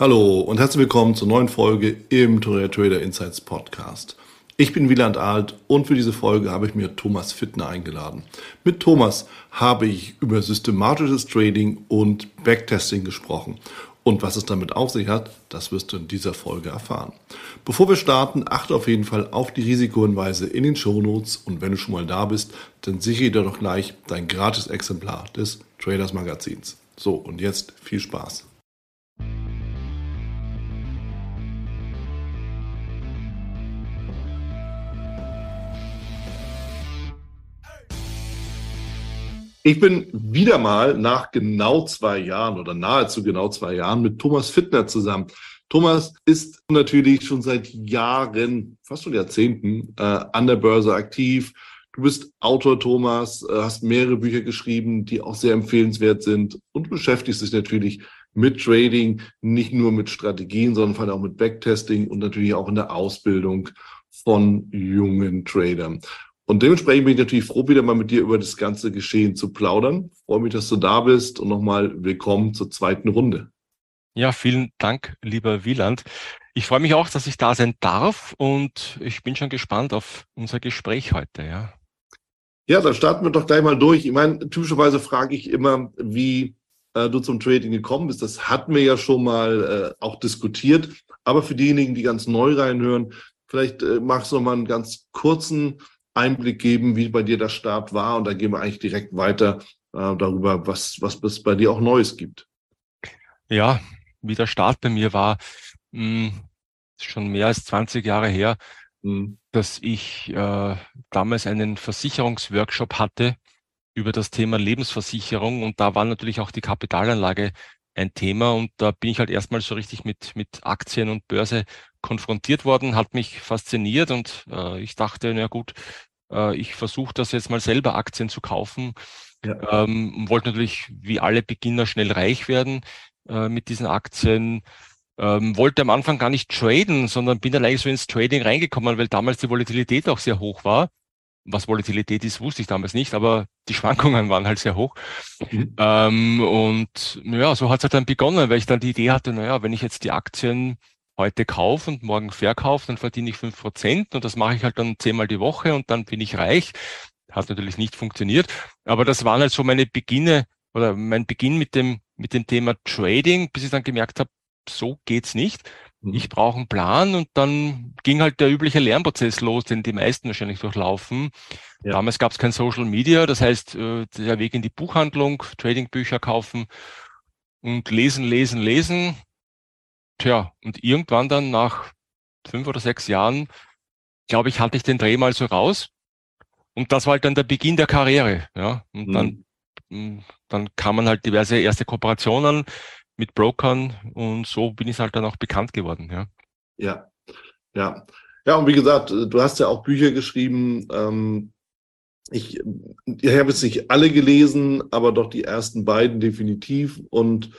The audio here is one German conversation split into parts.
Hallo und herzlich willkommen zur neuen Folge im Tourette Trader Insights Podcast. Ich bin Wieland Alt und für diese Folge habe ich mir Thomas Fittner eingeladen. Mit Thomas habe ich über systematisches Trading und Backtesting gesprochen. Und was es damit auf sich hat, das wirst du in dieser Folge erfahren. Bevor wir starten, achte auf jeden Fall auf die Risikohinweise in den Shownotes und wenn du schon mal da bist, dann sichere dir doch gleich dein gratis Exemplar des Traders Magazins. So, und jetzt viel Spaß. Ich bin wieder mal nach genau zwei Jahren oder nahezu genau zwei Jahren mit Thomas Fittner zusammen. Thomas ist natürlich schon seit Jahren, fast schon Jahrzehnten, äh, an der Börse aktiv. Du bist Autor, Thomas, äh, hast mehrere Bücher geschrieben, die auch sehr empfehlenswert sind und beschäftigst dich natürlich mit Trading, nicht nur mit Strategien, sondern vor allem auch mit Backtesting und natürlich auch in der Ausbildung von jungen Tradern. Und dementsprechend bin ich natürlich froh, wieder mal mit dir über das ganze Geschehen zu plaudern. freue mich, dass du da bist und nochmal willkommen zur zweiten Runde. Ja, vielen Dank, lieber Wieland. Ich freue mich auch, dass ich da sein darf und ich bin schon gespannt auf unser Gespräch heute, ja. Ja, dann starten wir doch gleich mal durch. Ich meine, typischerweise frage ich immer, wie äh, du zum Trading gekommen bist. Das hatten wir ja schon mal äh, auch diskutiert. Aber für diejenigen, die ganz neu reinhören, vielleicht äh, magst du noch mal einen ganz kurzen Einblick geben, wie bei dir der Start war. Und dann gehen wir eigentlich direkt weiter äh, darüber, was, was es bei dir auch Neues gibt. Ja, wie der Start bei mir war, mh, hm, schon mehr als 20 Jahre her, mhm. dass ich äh, damals einen Versicherungsworkshop hatte über das Thema Lebensversicherung. Und da war natürlich auch die Kapitalanlage ein Thema. Und da bin ich halt erstmal so richtig mit, mit Aktien und Börse konfrontiert worden, hat mich fasziniert und äh, ich dachte, na gut, äh, ich versuche das jetzt mal selber Aktien zu kaufen. Ja. Ähm, wollte natürlich wie alle Beginner schnell reich werden äh, mit diesen Aktien. Ähm, wollte am Anfang gar nicht traden, sondern bin dann eigentlich so ins Trading reingekommen, weil damals die Volatilität auch sehr hoch war. Was Volatilität ist, wusste ich damals nicht, aber die Schwankungen waren halt sehr hoch. Mhm. Ähm, und ja, so hat es halt dann begonnen, weil ich dann die Idee hatte, naja, wenn ich jetzt die Aktien heute kaufe und morgen verkaufe, dann verdiene ich fünf Prozent und das mache ich halt dann zehnmal die Woche und dann bin ich reich. Hat natürlich nicht funktioniert, aber das waren halt so meine Beginne oder mein Beginn mit dem, mit dem Thema Trading, bis ich dann gemerkt habe, so geht's nicht. Mhm. Ich brauche einen Plan und dann ging halt der übliche Lernprozess los, den die meisten wahrscheinlich durchlaufen. Ja. Damals gab es kein Social Media, das heißt, äh, der Weg in die Buchhandlung, Trading-Bücher kaufen und lesen, lesen, lesen. Tja, und irgendwann dann nach fünf oder sechs Jahren, glaube ich, hatte ich den Dreh mal so raus. Und das war halt dann der Beginn der Karriere. Ja. Und mhm. dann, mm, dann kamen halt diverse erste Kooperationen mit Brokern und so bin ich halt dann auch bekannt geworden. Ja. Ja, ja. Ja, und wie gesagt, du hast ja auch Bücher geschrieben. Ähm, ich, ich habe jetzt nicht alle gelesen, aber doch die ersten beiden definitiv. Und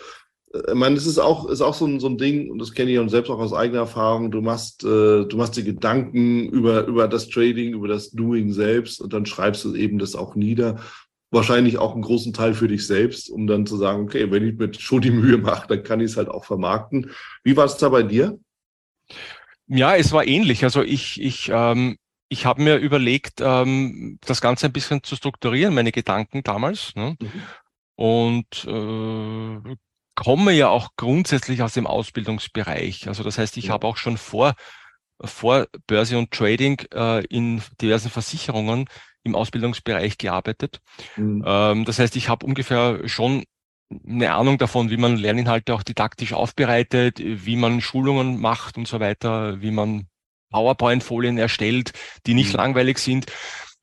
ich meine, es ist auch, ist auch so ein, so ein Ding, und das kenne ich und selbst auch aus eigener Erfahrung, du machst, äh, du machst dir Gedanken über, über das Trading, über das Doing selbst und dann schreibst du eben das auch nieder. Wahrscheinlich auch einen großen Teil für dich selbst, um dann zu sagen, okay, wenn ich mir schon die Mühe mache, dann kann ich es halt auch vermarkten. Wie war es da bei dir? Ja, es war ähnlich. Also ich, ich, ähm, ich habe mir überlegt, ähm, das Ganze ein bisschen zu strukturieren, meine Gedanken damals. Ne? Mhm. Und äh, komme ja auch grundsätzlich aus dem Ausbildungsbereich. Also das heißt, ich ja. habe auch schon vor, vor Börse und Trading äh, in diversen Versicherungen im Ausbildungsbereich gearbeitet. Mhm. Ähm, das heißt, ich habe ungefähr schon eine Ahnung davon, wie man Lerninhalte auch didaktisch aufbereitet, wie man Schulungen macht und so weiter, wie man PowerPoint-Folien erstellt, die nicht mhm. langweilig sind.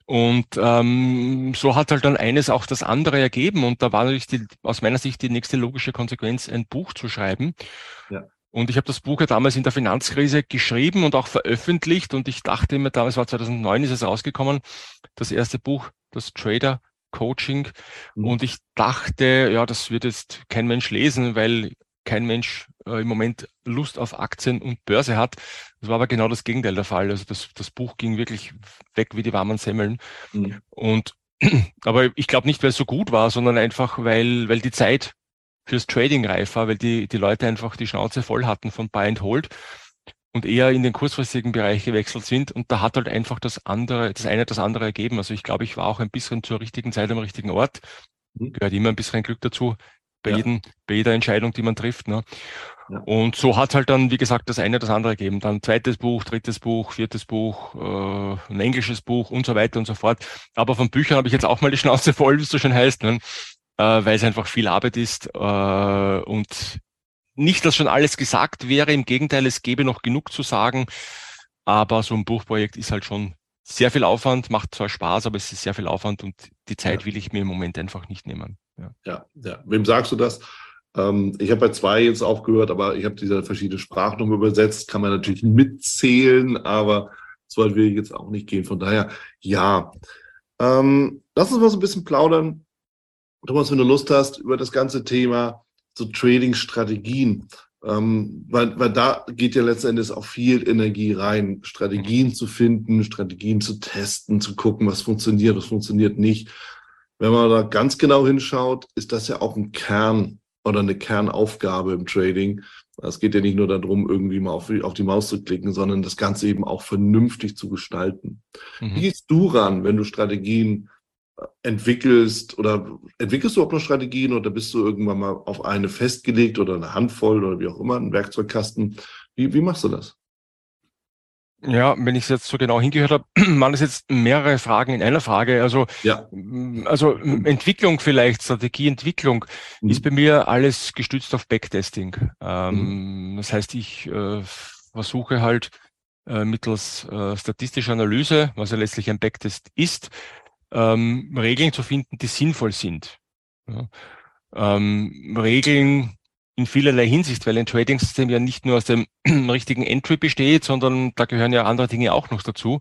Und ähm, so hat halt dann eines auch das andere ergeben. Und da war natürlich die, aus meiner Sicht die nächste logische Konsequenz, ein Buch zu schreiben. Ja. Und ich habe das Buch ja damals in der Finanzkrise geschrieben und auch veröffentlicht. Und ich dachte mir, damals war 2009 ist es rausgekommen, das erste Buch, das Trader Coaching. Mhm. Und ich dachte, ja, das wird jetzt kein Mensch lesen, weil kein Mensch äh, im Moment Lust auf Aktien und Börse hat. Das war aber genau das Gegenteil der Fall. Also das, das Buch ging wirklich weg wie die warmen Semmeln. Mhm. Und aber ich glaube nicht, weil es so gut war, sondern einfach, weil, weil die Zeit fürs Trading reif war, weil die, die Leute einfach die Schnauze voll hatten von Buy and Hold und eher in den kurzfristigen Bereich gewechselt sind. Und da hat halt einfach das andere, das eine das andere ergeben. Also ich glaube, ich war auch ein bisschen zur richtigen Zeit am richtigen Ort. Mhm. Gehört immer ein bisschen Glück dazu bei, ja. jedem, bei jeder Entscheidung, die man trifft. Ne? Ja. Und so hat halt dann, wie gesagt, das eine das andere gegeben. Dann zweites Buch, drittes Buch, viertes Buch, äh, ein englisches Buch und so weiter und so fort. Aber von Büchern habe ich jetzt auch mal die Schnauze voll, wie es so schön heißt, ne? äh, weil es einfach viel Arbeit ist. Äh, und nicht, dass schon alles gesagt wäre, im Gegenteil, es gäbe noch genug zu sagen. Aber so ein Buchprojekt ist halt schon sehr viel Aufwand, macht zwar Spaß, aber es ist sehr viel Aufwand und die Zeit ja. will ich mir im Moment einfach nicht nehmen. Ja, ja. ja. Wem sagst du das? Ähm, ich habe bei zwei jetzt aufgehört, aber ich habe diese verschiedene Sprachen übersetzt, kann man natürlich mitzählen, aber so weit will ich jetzt auch nicht gehen. Von daher, ja. Ähm, lass uns mal so ein bisschen plaudern. Thomas, wenn du Lust hast, über das ganze Thema so Trading-Strategien. Ähm, weil, weil da geht ja letzten Endes auch viel Energie rein, Strategien zu finden, Strategien zu testen, zu gucken, was funktioniert, was funktioniert nicht. Wenn man da ganz genau hinschaut, ist das ja auch ein Kern oder eine Kernaufgabe im Trading. Es geht ja nicht nur darum, irgendwie mal auf, auf die Maus zu klicken, sondern das Ganze eben auch vernünftig zu gestalten. Mhm. Wie gehst du ran, wenn du Strategien entwickelst oder entwickelst du auch noch Strategien oder bist du irgendwann mal auf eine festgelegt oder eine Handvoll oder wie auch immer, ein Werkzeugkasten? Wie, wie machst du das? Ja, wenn ich es jetzt so genau hingehört habe, waren es jetzt mehrere Fragen in einer Frage. Also, ja. also Entwicklung vielleicht, Strategieentwicklung mhm. ist bei mir alles gestützt auf Backtesting. Ähm, mhm. Das heißt, ich äh, versuche halt äh, mittels äh, statistischer Analyse, was ja letztlich ein Backtest ist, ähm, Regeln zu finden, die sinnvoll sind. Ja. Ähm, Regeln in vielerlei Hinsicht, weil ein Trading-System ja nicht nur aus dem richtigen Entry besteht, sondern da gehören ja andere Dinge auch noch dazu.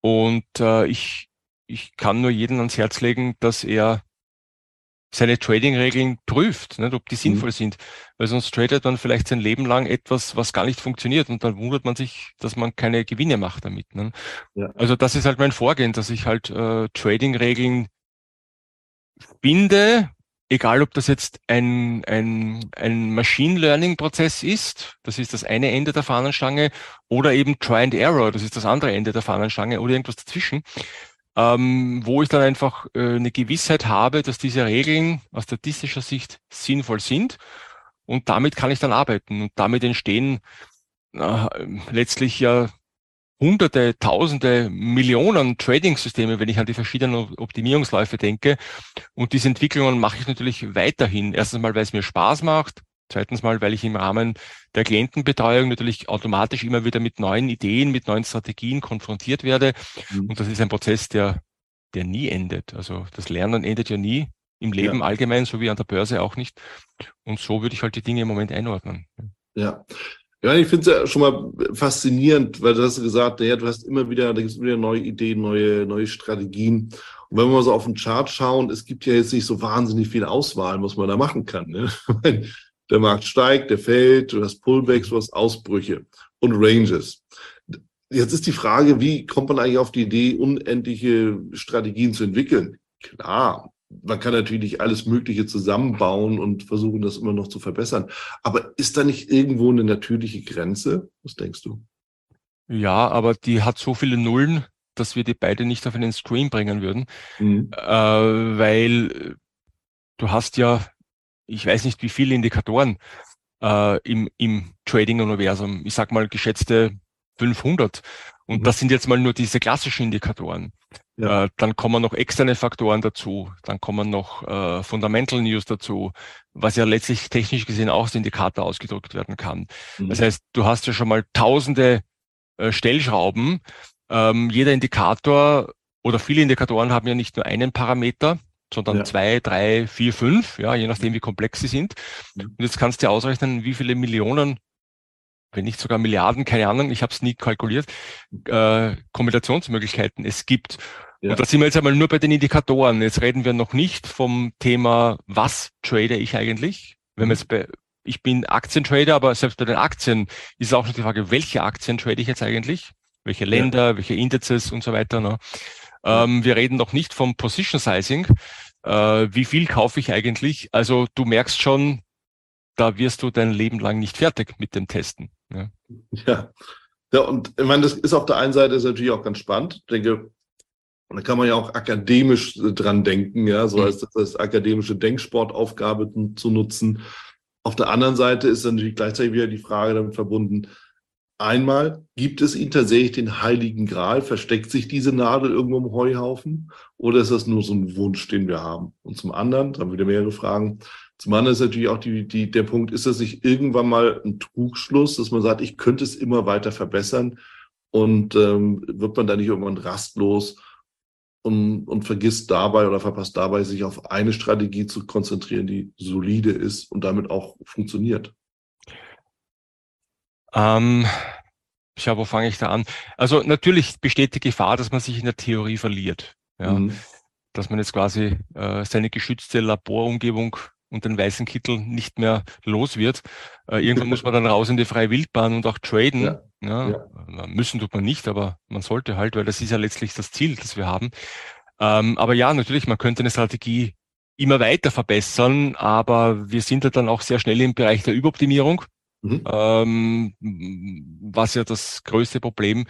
Und äh, ich, ich kann nur jedem ans Herz legen, dass er seine Trading-Regeln prüft, nicht, ob die mhm. sinnvoll mhm. sind. Weil sonst tradet man vielleicht sein Leben lang etwas, was gar nicht funktioniert und dann wundert man sich, dass man keine Gewinne macht damit. Ne? Ja. Also das ist halt mein Vorgehen, dass ich halt äh, Trading-Regeln finde, egal ob das jetzt ein, ein, ein Machine Learning Prozess ist, das ist das eine Ende der Fahnenstange, oder eben Try and Error, das ist das andere Ende der Fahnenstange, oder irgendwas dazwischen ähm, wo ich dann einfach äh, eine Gewissheit habe, dass diese Regeln aus statistischer Sicht sinnvoll sind und damit kann ich dann arbeiten und damit entstehen äh, letztlich ja Hunderte, Tausende, Millionen Trading-Systeme, wenn ich an die verschiedenen Optimierungsläufe denke. Und diese Entwicklungen mache ich natürlich weiterhin. Erstens mal, weil es mir Spaß macht. Zweitens mal, weil ich im Rahmen der Klientenbetreuung natürlich automatisch immer wieder mit neuen Ideen, mit neuen Strategien konfrontiert werde. Mhm. Und das ist ein Prozess, der, der nie endet. Also das Lernen endet ja nie im Leben ja. allgemein, so wie an der Börse auch nicht. Und so würde ich halt die Dinge im Moment einordnen. Ja. Ja, ich finde es ja schon mal faszinierend, weil du hast gesagt, ja, du hast immer wieder, da gibt es wieder neue Ideen, neue, neue Strategien. Und wenn wir mal so auf den Chart schauen, es gibt ja jetzt nicht so wahnsinnig viel Auswahl, was man da machen kann. Ne? Der Markt steigt, der fällt, du hast Pullbacks, du hast Ausbrüche und Ranges. Jetzt ist die Frage, wie kommt man eigentlich auf die Idee, unendliche Strategien zu entwickeln? Klar, man kann natürlich alles Mögliche zusammenbauen und versuchen, das immer noch zu verbessern. Aber ist da nicht irgendwo eine natürliche Grenze? Was denkst du? Ja, aber die hat so viele Nullen, dass wir die beide nicht auf einen Screen bringen würden, mhm. äh, weil du hast ja ich weiß nicht wie viele Indikatoren äh, im, im Trading-Universum. Ich sag mal geschätzte 500. Und mhm. das sind jetzt mal nur diese klassischen Indikatoren. Ja. Äh, dann kommen noch externe Faktoren dazu. Dann kommen noch äh, Fundamental News dazu, was ja letztlich technisch gesehen auch als Indikator ausgedrückt werden kann. Mhm. Das heißt, du hast ja schon mal tausende äh, Stellschrauben. Ähm, jeder Indikator oder viele Indikatoren haben ja nicht nur einen Parameter, sondern ja. zwei, drei, vier, fünf, ja, je nachdem, wie komplex sie sind. Und jetzt kannst du ausrechnen, wie viele Millionen, wenn nicht sogar Milliarden, keine Ahnung, ich habe es nie kalkuliert, äh, Kombinationsmöglichkeiten es gibt. Ja. Und da sind wir jetzt einmal nur bei den Indikatoren. Jetzt reden wir noch nicht vom Thema, was trade ich eigentlich? Wenn wir jetzt bei, ich bin Aktientrader, aber selbst bei den Aktien ist auch noch die Frage, welche Aktien trade ich jetzt eigentlich? Welche Länder, ja. welche Indizes und so weiter. Ne? Ähm, wir reden noch nicht vom Position Sizing. äh, wie viel kaufe ich eigentlich? Also du merkst schon, da wirst du dein Leben lang nicht fertig mit dem Testen. Ja. ja. Ja, und ich meine, das ist auf der einen Seite ist natürlich auch ganz spannend. Ich denke, da kann man ja auch akademisch dran denken, ja, so mhm. als das als akademische Denksportaufgabe zu nutzen. Auf der anderen Seite ist natürlich gleichzeitig wieder die Frage damit verbunden, Einmal, gibt es ihn tatsächlich den heiligen Gral? Versteckt sich diese Nadel irgendwo im Heuhaufen? Oder ist das nur so ein Wunsch, den wir haben? Und zum anderen, da haben wir wieder mehrere Fragen. Zum anderen ist natürlich auch die, die, der Punkt, ist das nicht irgendwann mal ein Trugschluss, dass man sagt, ich könnte es immer weiter verbessern? Und ähm, wird man da nicht irgendwann rastlos und, und vergisst dabei oder verpasst dabei, sich auf eine Strategie zu konzentrieren, die solide ist und damit auch funktioniert? Ähm, schau, wo fange ich da an? Also natürlich besteht die Gefahr, dass man sich in der Theorie verliert. Ja? Mhm. Dass man jetzt quasi äh, seine geschützte Laborumgebung und den weißen Kittel nicht mehr los wird. Äh, irgendwann muss man dann raus in die freie Wildbahn und auch traden. Ja. Ja, ja. Müssen tut man nicht, aber man sollte halt, weil das ist ja letztlich das Ziel, das wir haben. Ähm, aber ja, natürlich, man könnte eine Strategie immer weiter verbessern, aber wir sind ja dann auch sehr schnell im Bereich der Überoptimierung. Mhm. Ähm, was ja das größte Problem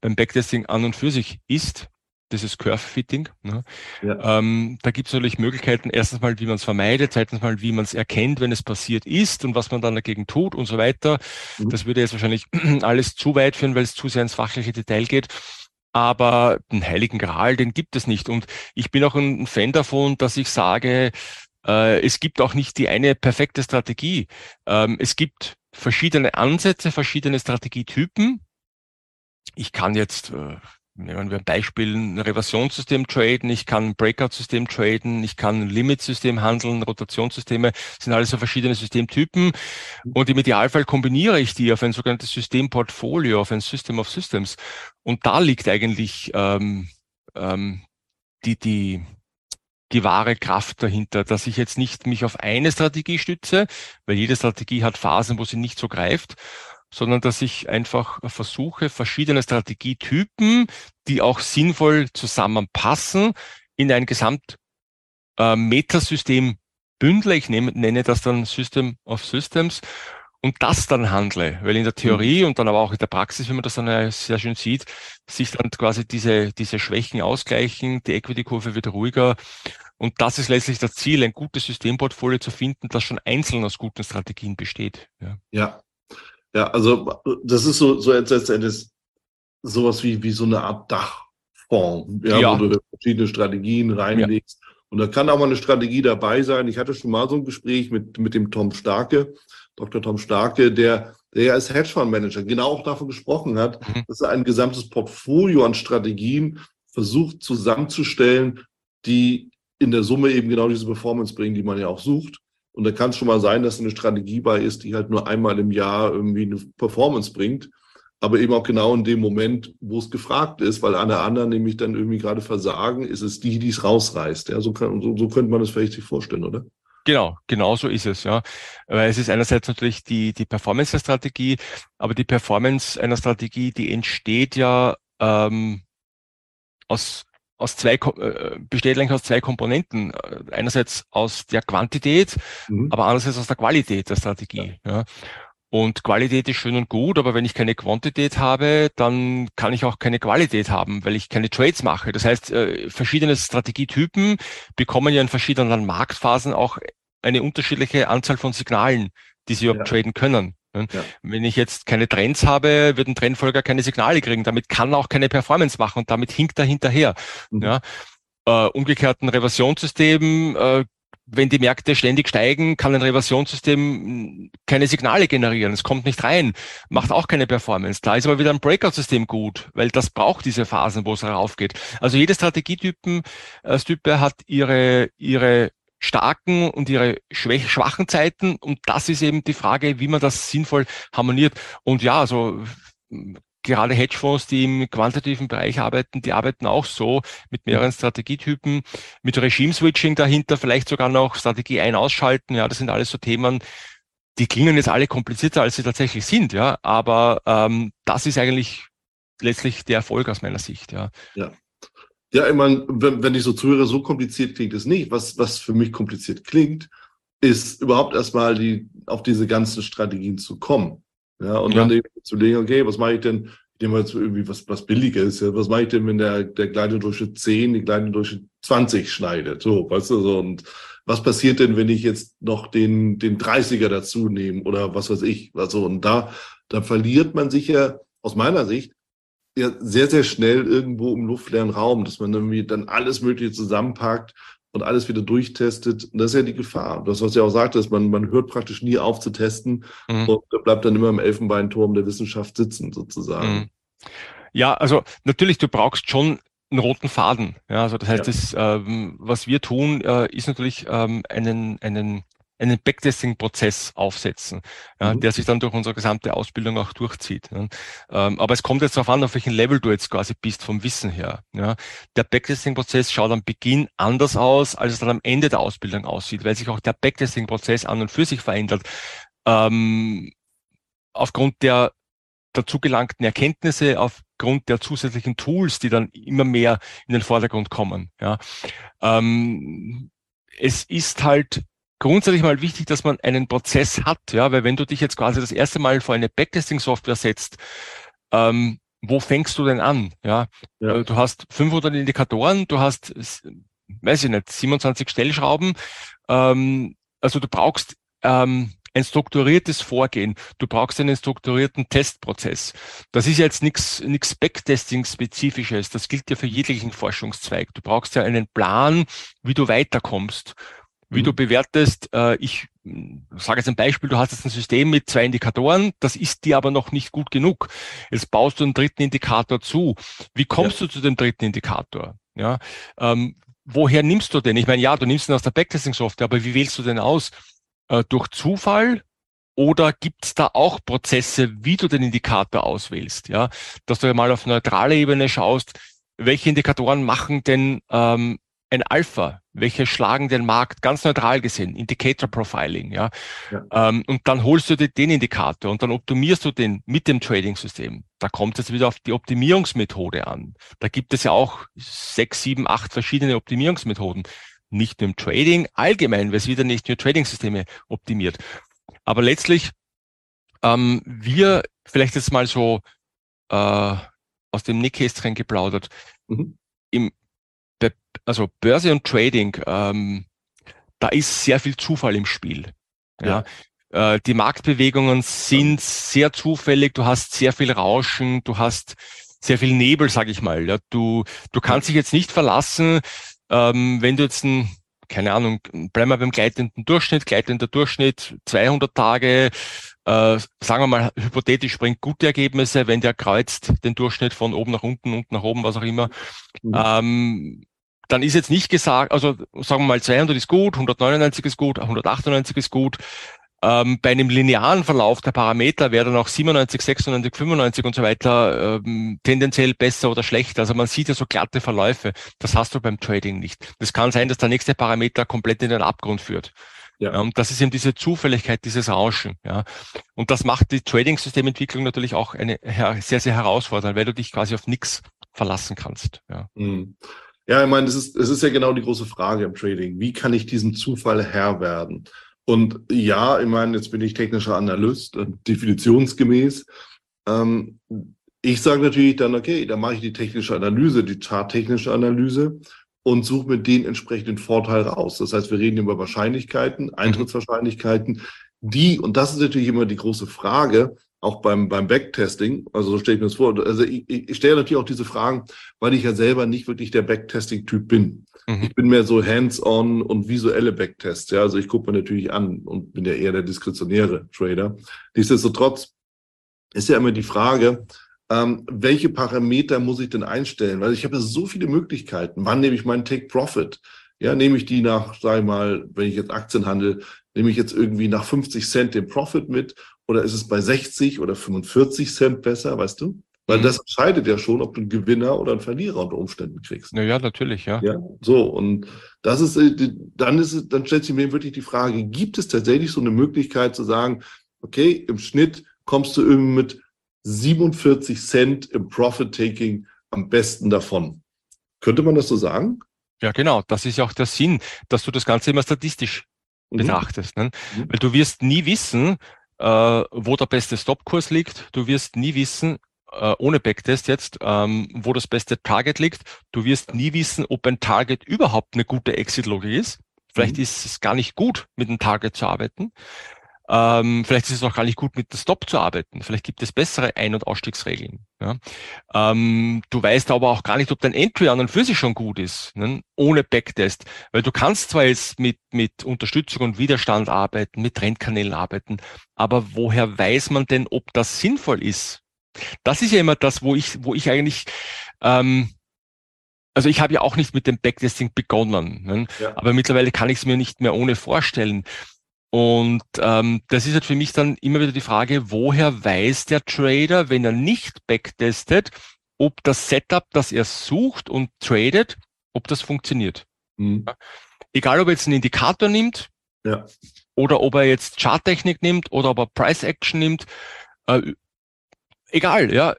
beim Backtesting an und für sich ist, das ist Curve-Fitting. Ne? Ja. Ähm, da gibt es natürlich Möglichkeiten, erstens mal, wie man es vermeidet, zweitens mal, wie man es erkennt, wenn es passiert ist und was man dann dagegen tut und so weiter. Mhm. Das würde jetzt wahrscheinlich alles zu weit führen, weil es zu sehr ins fachliche Detail geht. Aber den Heiligen Gral, den gibt es nicht. Und ich bin auch ein Fan davon, dass ich sage, äh, es gibt auch nicht die eine perfekte Strategie. Ähm, es gibt verschiedene Ansätze, verschiedene Strategietypen. Ich kann jetzt, äh, nehmen wir ein Beispiel, ein Reversionssystem traden, ich kann ein Breakout-System traden, ich kann ein Limit-System handeln, Rotationssysteme, sind alles so verschiedene Systemtypen. Und im Idealfall kombiniere ich die auf ein sogenanntes Systemportfolio, auf ein System of Systems. Und da liegt eigentlich ähm, ähm, die, die, die wahre Kraft dahinter, dass ich jetzt nicht mich auf eine Strategie stütze, weil jede Strategie hat Phasen, wo sie nicht so greift, sondern dass ich einfach versuche, verschiedene Strategietypen, die auch sinnvoll zusammenpassen, in ein Gesamt äh, bündle. Ich nehme, nenne das dann System of Systems und das dann handle, weil in der Theorie mhm. und dann aber auch in der Praxis, wie man das dann sehr schön sieht, sich dann quasi diese, diese Schwächen ausgleichen, die Equity-Kurve wird ruhiger und das ist letztlich das Ziel, ein gutes Systemportfolio zu finden, das schon einzeln aus guten Strategien besteht. Ja, ja, ja also das ist so, so letztendlich sowas wie, wie so eine Art Dachfonds, ja, ja. wo du verschiedene Strategien reinlegst. Ja. Und da kann auch mal eine Strategie dabei sein. Ich hatte schon mal so ein Gespräch mit, mit dem Tom Starke, Dr. Tom Starke, der, der ja als Hedgefondsmanager genau auch davon gesprochen hat, mhm. dass er ein gesamtes Portfolio an Strategien versucht zusammenzustellen, die in der Summe eben genau diese Performance bringen, die man ja auch sucht. Und da kann es schon mal sein, dass eine Strategie bei ist, die halt nur einmal im Jahr irgendwie eine Performance bringt, aber eben auch genau in dem Moment, wo es gefragt ist, weil alle anderen nämlich dann irgendwie gerade versagen, ist es die, die es rausreißt. Ja, so, kann, so, so könnte man das vielleicht sich vorstellen, oder? Genau, genau so ist es, ja. Weil es ist einerseits natürlich die, die Performance der Strategie, aber die Performance einer Strategie, die entsteht ja ähm, aus, aus zwei, äh, besteht eigentlich aus zwei Komponenten. Einerseits aus der Quantität, mhm. aber andererseits aus der Qualität der Strategie. Ja. ja. Und Qualität ist schön und gut, aber wenn ich keine Quantität habe, dann kann ich auch keine Qualität haben, weil ich keine Trades mache. Das heißt, äh, verschiedene Strategietypen bekommen ja in verschiedenen Marktphasen auch eine unterschiedliche Anzahl von Signalen, die sie ja. traden können. Ja. Wenn ich jetzt keine Trends habe, wird ein Trendfolger keine Signale kriegen. Damit kann er auch keine Performance machen und damit hinkt er hinterher. Mhm. Ja. Äh, umgekehrt ein Reversionssystem äh, wenn die Märkte ständig steigen, kann ein Reversionssystem keine Signale generieren. Es kommt nicht rein, macht auch keine Performance. Da ist aber wieder ein Breakout-System gut, weil das braucht diese Phasen, wo es raufgeht. Also jede Strategietypen, äh, Type hat ihre, ihre starken und ihre schwachen Zeiten. Und das ist eben die Frage, wie man das sinnvoll harmoniert. Und ja, also gerade Hedgefonds, die im quantitativen Bereich arbeiten, die arbeiten auch so mit mehreren Strategietypen, mit Regime-Switching dahinter, vielleicht sogar noch Strategie ein ausschalten. Ja, das sind alles so Themen, die klingen jetzt alle komplizierter, als sie tatsächlich sind. Ja, aber ähm, das ist eigentlich letztlich der Erfolg aus meiner Sicht. Ja. ja. Ja, ich meine, wenn, wenn ich so zuhöre, so kompliziert klingt es nicht. Was, was für mich kompliziert klingt, ist überhaupt erstmal die, auf diese ganzen Strategien zu kommen. Ja, und ja. dann eben zu legen, okay, was mache ich denn? Ich nehme jetzt irgendwie was, was billiger ist. Ja. Was mache ich denn, wenn der, der kleine Durchschnitt 10, die kleine Durchschnitt 20 schneidet? So, weißt du, so. Und was passiert denn, wenn ich jetzt noch den, den 30er dazu nehme oder was weiß ich? Also, und da, da verliert man sich ja aus meiner Sicht ja sehr, sehr schnell irgendwo im luftleeren Raum, dass man irgendwie dann alles Mögliche zusammenpackt und alles wieder durchtestet. Und das ist ja die Gefahr. Das, was ja auch sagt, ist, man, man hört praktisch nie auf zu testen mhm. und bleibt dann immer im Elfenbeinturm der Wissenschaft sitzen, sozusagen. Mhm. Ja, also natürlich, du brauchst schon einen roten Faden. Ja, also das heißt, ja. das, ähm, was wir tun, äh, ist natürlich ähm, einen, einen einen Backtesting-Prozess aufsetzen, ja, mhm. der sich dann durch unsere gesamte Ausbildung auch durchzieht. Ja. Ähm, aber es kommt jetzt darauf an, auf welchem Level du jetzt quasi bist vom Wissen her. Ja. Der Backtesting-Prozess schaut am Beginn anders aus, als es dann am Ende der Ausbildung aussieht, weil sich auch der Backtesting-Prozess an und für sich verändert. Ähm, aufgrund der dazu gelangten Erkenntnisse, aufgrund der zusätzlichen Tools, die dann immer mehr in den Vordergrund kommen. Ja. Ähm, es ist halt grundsätzlich mal wichtig, dass man einen Prozess hat, ja, weil wenn du dich jetzt quasi das erste Mal vor eine Backtesting-Software setzt, ähm, wo fängst du denn an? Ja, ja. Äh, du hast 500 Indikatoren, du hast, weiß ich nicht, 27 Stellschrauben. Ähm, also du brauchst ähm, ein strukturiertes Vorgehen. Du brauchst einen strukturierten Testprozess. Das ist jetzt nichts nichts Backtesting-spezifisches. Das gilt ja für jeglichen Forschungszweig. Du brauchst ja einen Plan, wie du weiterkommst wie mhm. du bewertest. Äh, ich sage jetzt ein Beispiel, du hast jetzt ein System mit zwei Indikatoren, das ist dir aber noch nicht gut genug. Jetzt baust du einen dritten Indikator zu. Wie kommst ja. du zu dem dritten Indikator? Ja, ähm, woher nimmst du den? Ich meine, ja, du nimmst ihn aus der Backtesting-Software, aber wie wählst du den aus? Äh, durch Zufall oder gibt es da auch Prozesse, wie du den Indikator auswählst? Ja, dass du mal auf neutraler Ebene schaust, welche Indikatoren machen denn ähm, ein Alpha, welche schlagen den Markt ganz neutral gesehen, Indicator Profiling, ja. ja. Ähm, und dann holst du dir den Indikator und dann optimierst du den mit dem Trading-System. Da kommt es wieder auf die Optimierungsmethode an. Da gibt es ja auch sechs, sieben, acht verschiedene Optimierungsmethoden. Nicht nur im Trading, allgemein, weil es wieder nicht nur Trading-Systeme optimiert. Aber letztlich, ähm, wir vielleicht jetzt mal so äh, aus dem Nähkästchen geplaudert. Mhm. Im also Börse und Trading, ähm, da ist sehr viel Zufall im Spiel. Ja. ja. Äh, die Marktbewegungen sind sehr zufällig, du hast sehr viel Rauschen, du hast sehr viel Nebel, sag ich mal. Ja. Du, du kannst dich jetzt nicht verlassen, ähm, wenn du jetzt ein, keine Ahnung, bleiben wir beim gleitenden Durchschnitt, gleitender Durchschnitt, 200 Tage, äh, sagen wir mal, hypothetisch bringt gute Ergebnisse, wenn der kreuzt den Durchschnitt von oben nach unten, unten nach oben, was auch immer. Mhm. Ähm, dann ist jetzt nicht gesagt, also sagen wir mal 200 ist gut, 199 ist gut, 198 ist gut. Ähm, bei einem linearen Verlauf der Parameter wäre dann auch 97, 96, 95 und so weiter ähm, tendenziell besser oder schlechter. Also man sieht ja so glatte Verläufe. Das hast du beim Trading nicht. Das kann sein, dass der nächste Parameter komplett in den Abgrund führt. Ja. Und das ist eben diese Zufälligkeit, dieses Rauschen. Ja. Und das macht die Trading-Systementwicklung natürlich auch eine sehr, sehr herausfordernd, weil du dich quasi auf nichts verlassen kannst. Ja. Mhm. Ja, ich meine, das ist, das ist ja genau die große Frage im Trading. Wie kann ich diesen Zufall Herr werden? Und ja, ich meine, jetzt bin ich technischer Analyst, äh, definitionsgemäß. Ähm, ich sage natürlich dann, okay, dann mache ich die technische Analyse, die charttechnische Analyse und suche mir den entsprechenden Vorteil raus. Das heißt, wir reden über Wahrscheinlichkeiten, Eintrittswahrscheinlichkeiten, die, und das ist natürlich immer die große Frage, auch beim, beim Backtesting, also so stelle ich mir das vor. Also ich, ich stelle natürlich auch diese Fragen, weil ich ja selber nicht wirklich der Backtesting-Typ bin. Mhm. Ich bin mehr so hands-on und visuelle Backtests. Ja, also ich gucke mir natürlich an und bin ja eher der diskretionäre Trader. Nichtsdestotrotz ist ja immer die Frage, ähm, welche Parameter muss ich denn einstellen? Weil ich habe ja so viele Möglichkeiten. Wann nehme ich meinen Take Profit? Ja, nehme ich die nach, sage ich mal, wenn ich jetzt Aktien handle, nehme ich jetzt irgendwie nach 50 Cent den Profit mit oder ist es bei 60 oder 45 Cent besser, weißt du? Weil mhm. das entscheidet ja schon, ob du einen Gewinner oder einen Verlierer unter Umständen kriegst. Ja, ja, natürlich, ja. Ja, so. Und das ist, äh, dann ist dann stellt sich mir wirklich die Frage, gibt es tatsächlich so eine Möglichkeit zu sagen, okay, im Schnitt kommst du irgendwie mit 47 Cent im Profit-Taking am besten davon? Könnte man das so sagen? Ja, genau. Das ist ja auch der Sinn, dass du das Ganze immer statistisch mhm. betrachtest. Ne? Mhm. Weil du wirst nie wissen, äh, wo der beste Stopkurs liegt. Du wirst nie wissen, äh, ohne Backtest jetzt, ähm, wo das beste Target liegt. Du wirst nie wissen, ob ein Target überhaupt eine gute Exit-Logik ist. Vielleicht mhm. ist es gar nicht gut, mit einem Target zu arbeiten. Ähm, vielleicht ist es auch gar nicht gut, mit der Stop zu arbeiten. Vielleicht gibt es bessere Ein- und Ausstiegsregeln. Ja? Ähm, du weißt aber auch gar nicht, ob dein Entry an und für sich schon gut ist, ne? ohne Backtest. Weil du kannst zwar jetzt mit, mit Unterstützung und Widerstand arbeiten, mit Trendkanälen arbeiten, aber woher weiß man denn, ob das sinnvoll ist? Das ist ja immer das, wo ich, wo ich eigentlich ähm, also ich habe ja auch nicht mit dem Backtesting begonnen, ne? ja. aber mittlerweile kann ich es mir nicht mehr ohne vorstellen. Und ähm, das ist halt für mich dann immer wieder die Frage, woher weiß der Trader, wenn er nicht backtestet, ob das Setup, das er sucht und tradet, ob das funktioniert. Mhm. Egal, ob er jetzt einen Indikator nimmt ja. oder ob er jetzt Charttechnik nimmt oder ob er Price Action nimmt, äh, egal, ja.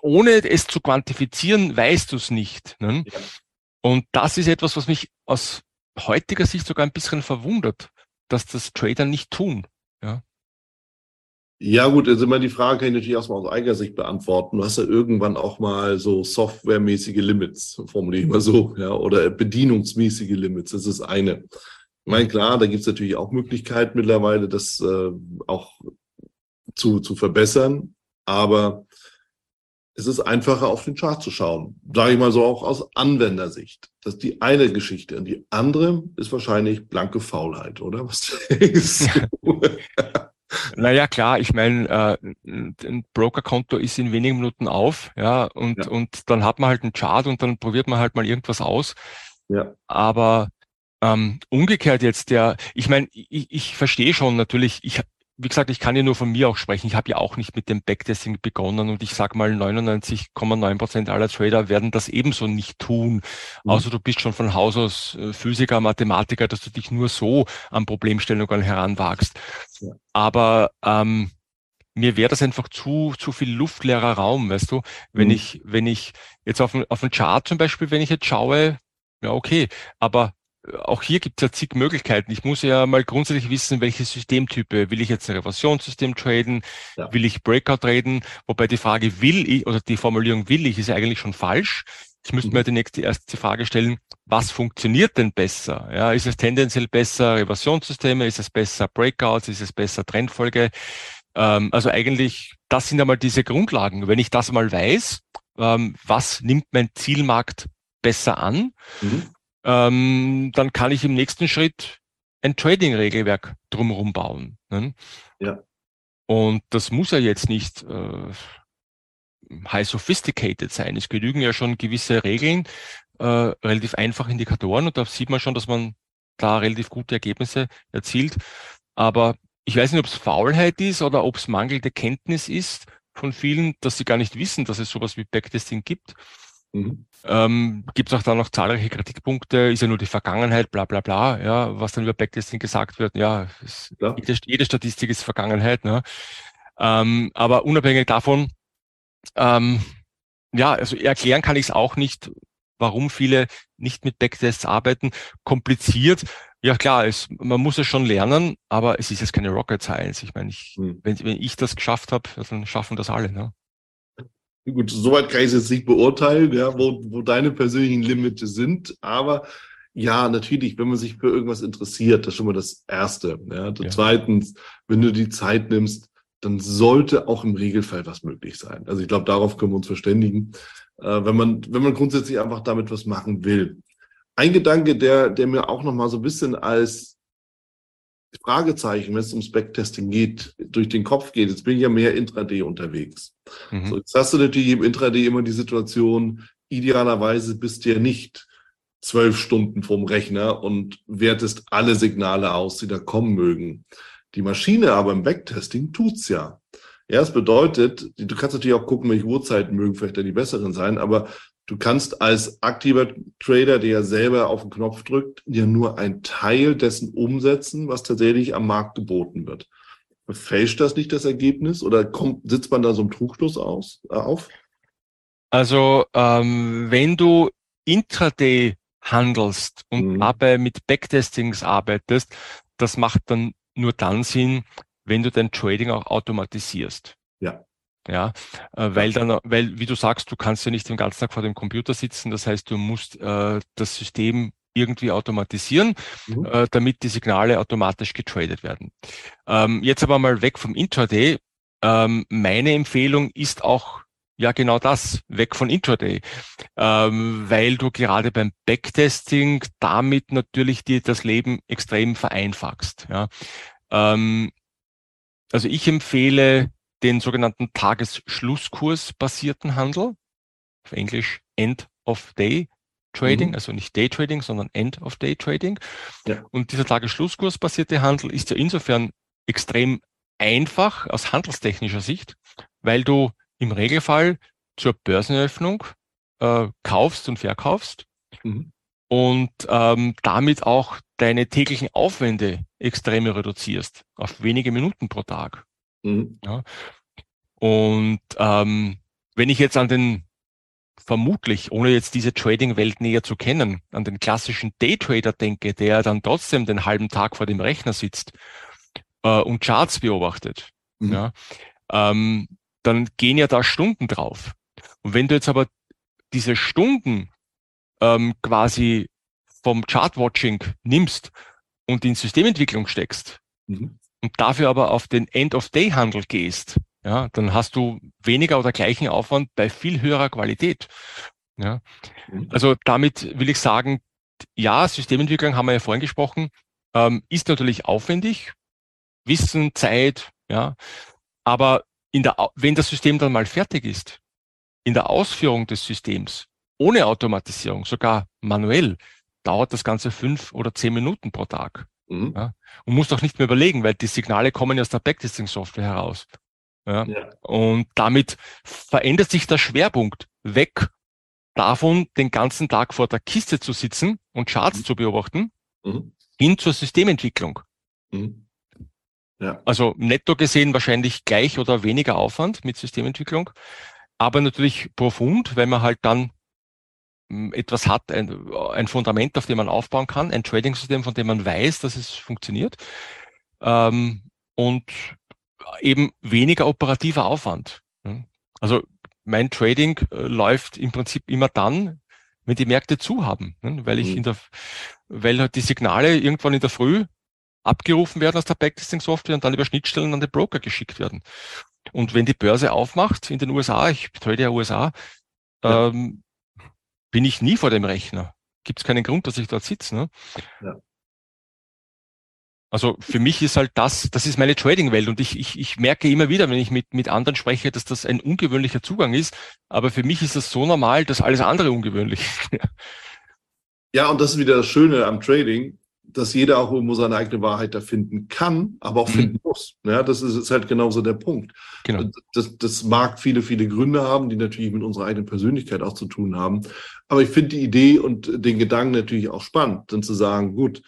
Ohne es zu quantifizieren, weißt du es nicht. Ne? Ja. Und das ist etwas, was mich aus heutiger Sicht sogar ein bisschen verwundert dass das Trader nicht tun. Ja. Ja, gut, jetzt immer die Frage kann ich natürlich erstmal aus eigener Sicht beantworten. Du hast ja irgendwann auch mal so softwaremäßige Limits, formuliere ich mal so, ja, oder bedienungsmäßige Limits. Das ist eine. Ich meine, klar, da gibt es natürlich auch Möglichkeiten mittlerweile, das äh, auch zu, zu verbessern. Aber es ist einfacher, auf den Chart zu schauen. Sage ich mal so auch aus Anwendersicht. Das ist die eine Geschichte. Und die andere ist wahrscheinlich blanke Faulheit, oder? Was denkst du? Naja, klar, ich meine, äh, ein Brokerkonto ist in wenigen Minuten auf, ja, und, ja. und dann hat man halt einen Chart und dann probiert man halt mal irgendwas aus. Ja. Aber ähm, umgekehrt jetzt der, ich meine, ich, ich verstehe schon natürlich, ich, wie gesagt, ich kann ja nur von mir auch sprechen. Ich habe ja auch nicht mit dem Backtesting begonnen und ich sage mal, 99,9 Prozent aller Trader werden das ebenso nicht tun. Mhm. Außer du bist schon von Haus aus äh, Physiker, Mathematiker, dass du dich nur so an Problemstellungen heranwagst. Ja. Aber ähm, mir wäre das einfach zu, zu viel luftleerer Raum, weißt du? Wenn mhm. ich, wenn ich jetzt auf, auf den Chart zum Beispiel, wenn ich jetzt schaue, ja, okay, aber auch hier gibt es ja zig Möglichkeiten. Ich muss ja mal grundsätzlich wissen, welche Systemtype. Will ich jetzt ein Reversionssystem traden? Ja. Will ich Breakout traden? Wobei die Frage will ich oder die Formulierung will ich ist ja eigentlich schon falsch. Ich müsste mhm. mir die nächste erste Frage stellen, was funktioniert denn besser? Ja, ist es tendenziell besser Reversionssysteme? Ist es besser Breakouts? Ist es besser Trendfolge? Ähm, also eigentlich, das sind einmal diese Grundlagen. Wenn ich das mal weiß, ähm, was nimmt mein Zielmarkt besser an? Mhm ähm, dann kann ich im nächsten Schritt ein Trading-Regelwerk drumherum bauen. Ne? Ja. Und das muss ja jetzt nicht äh, high sophisticated sein. Es genügen ja schon gewisse Regeln, äh, relativ einfach Indikatoren und da sieht man schon, dass man da relativ gute Ergebnisse erzielt. Aber ich weiß nicht, ob es Faulheit ist oder ob es mangelnde Kenntnis ist von vielen, dass sie gar nicht wissen, dass es sowas wie Backtesting gibt. Mhm. Ähm, Gibt es auch da noch zahlreiche Kritikpunkte, ist ja nur die Vergangenheit, bla bla bla, ja, was dann über Backtesting gesagt wird, ja, ist, ja. Jede, jede, Statistik ist Vergangenheit, ne? Ähm, aber unabhängig davon, ähm, ja, also erklären kann ich es auch nicht, warum viele nicht mit Backtests arbeiten. Kompliziert, ja klar, es, man muss es schon lernen, aber es ist jetzt keine Rocket Science. Ich meine, ich, hm. wenn, wenn ich das geschafft habe, dann schaffen das alle. Ne? Gut, soweit kann ich es jetzt nicht beurteilen, ja, wo, wo deine persönlichen Limite sind, aber ja, natürlich, wenn man sich für irgendwas interessiert, das ist schon mal das Erste. Ja. ja. Zweitens, wenn du die Zeit nimmst, dann sollte auch im Regelfall was möglich sein. Also ich glaube, darauf können wir uns verständigen, äh, wenn man wenn man grundsätzlich einfach damit was machen will. Ein Gedanke, der der mir auch noch mal so ein bisschen als Fragezeichen, wenn es ums Backtesting geht, durch den Kopf geht. Jetzt bin ich ja mehr Intraday unterwegs. Mhm. So, jetzt hast du natürlich im Intraday immer die Situation, idealerweise bist du ja nicht zwölf Stunden vorm Rechner und wertest alle Signale aus, die da kommen mögen. Die Maschine aber im Backtesting tut's ja. Ja, es bedeutet, du kannst natürlich auch gucken, welche Uhrzeiten mögen vielleicht dann die besseren sein, aber Du kannst als aktiver Trader, der ja selber auf den Knopf drückt, ja nur ein Teil dessen umsetzen, was tatsächlich am Markt geboten wird. Fälscht das nicht das Ergebnis oder kommt, sitzt man da so im Trugschluss aus, äh, auf? Also ähm, wenn du Intraday handelst und mhm. dabei mit Backtestings arbeitest, das macht dann nur dann Sinn, wenn du dein Trading auch automatisierst. Ja. Ja, äh, weil dann, weil, wie du sagst, du kannst ja nicht den ganzen Tag vor dem Computer sitzen. Das heißt, du musst äh, das System irgendwie automatisieren, mhm. äh, damit die Signale automatisch getradet werden. Ähm, jetzt aber mal weg vom Intraday. Ähm, meine Empfehlung ist auch ja genau das, weg von Intraday, ähm, weil du gerade beim Backtesting damit natürlich dir das Leben extrem vereinfachst. Ja. Ähm, also ich empfehle den sogenannten Tagesschlusskurs basierten Handel, auf Englisch End of Day Trading, mhm. also nicht Day Trading, sondern End of Day Trading. Ja. Und dieser Tagesschlusskurs basierte Handel ist ja insofern extrem einfach aus handelstechnischer Sicht, weil du im Regelfall zur Börseneröffnung äh, kaufst und verkaufst mhm. und ähm, damit auch deine täglichen Aufwände extrem reduzierst auf wenige Minuten pro Tag. Mhm. Ja. Und ähm, wenn ich jetzt an den vermutlich, ohne jetzt diese Trading-Welt näher zu kennen, an den klassischen Daytrader denke, der dann trotzdem den halben Tag vor dem Rechner sitzt äh, und Charts beobachtet, mhm. ja, ähm, dann gehen ja da Stunden drauf. Und wenn du jetzt aber diese Stunden ähm, quasi vom Chartwatching nimmst und in Systementwicklung steckst mhm. Und dafür aber auf den End-of-Day-Handel gehst, ja, dann hast du weniger oder gleichen Aufwand bei viel höherer Qualität. Ja. Mhm. Also damit will ich sagen, ja, Systementwicklung haben wir ja vorhin gesprochen, ähm, ist natürlich aufwendig, Wissen, Zeit, ja, aber in der, wenn das System dann mal fertig ist, in der Ausführung des Systems, ohne Automatisierung, sogar manuell, dauert das Ganze fünf oder zehn Minuten pro Tag. Mhm. Ja? Und musst auch nicht mehr überlegen, weil die Signale kommen ja aus der Backtesting-Software heraus. Ja? ja? Und damit verändert sich der Schwerpunkt weg davon, den ganzen Tag vor der Kiste zu sitzen und Charts mhm. zu beobachten, mhm. hin zur Systementwicklung. Mhm. Ja. Also netto gesehen wahrscheinlich gleich oder weniger Aufwand mit Systementwicklung, aber natürlich profund, weil man halt dann etwas hat, ein, ein Fundament, auf dem man aufbauen kann, ein Trading-System, von dem man weiß, dass es funktioniert ähm, und eben weniger operativer Aufwand. Also mein Trading äh, läuft im Prinzip immer dann, wenn die Märkte zu haben, ne? weil ich mhm. in der, weil halt die Signale irgendwann in der Früh abgerufen werden aus der Backtesting-Software und dann über Schnittstellen an den Broker geschickt werden. Und wenn die Börse aufmacht in den USA, ich betreue ja USA, ja. Ähm, bin ich nie vor dem Rechner. Gibt es keinen Grund, dass ich dort sitze. Ne? Ja. Also für mich ist halt das, das ist meine Trading-Welt und ich, ich, ich merke immer wieder, wenn ich mit, mit anderen spreche, dass das ein ungewöhnlicher Zugang ist. Aber für mich ist das so normal, dass alles andere ungewöhnlich ist. ja, und das ist wieder das Schöne am Trading dass jeder auch irgendwo seine eigene Wahrheit da finden kann, aber auch mhm. finden muss. Ja, das ist, ist, halt genauso der Punkt. Genau. Das, das mag viele, viele Gründe haben, die natürlich mit unserer eigenen Persönlichkeit auch zu tun haben. Aber ich finde die Idee und den Gedanken natürlich auch spannend, dann zu sagen, gut,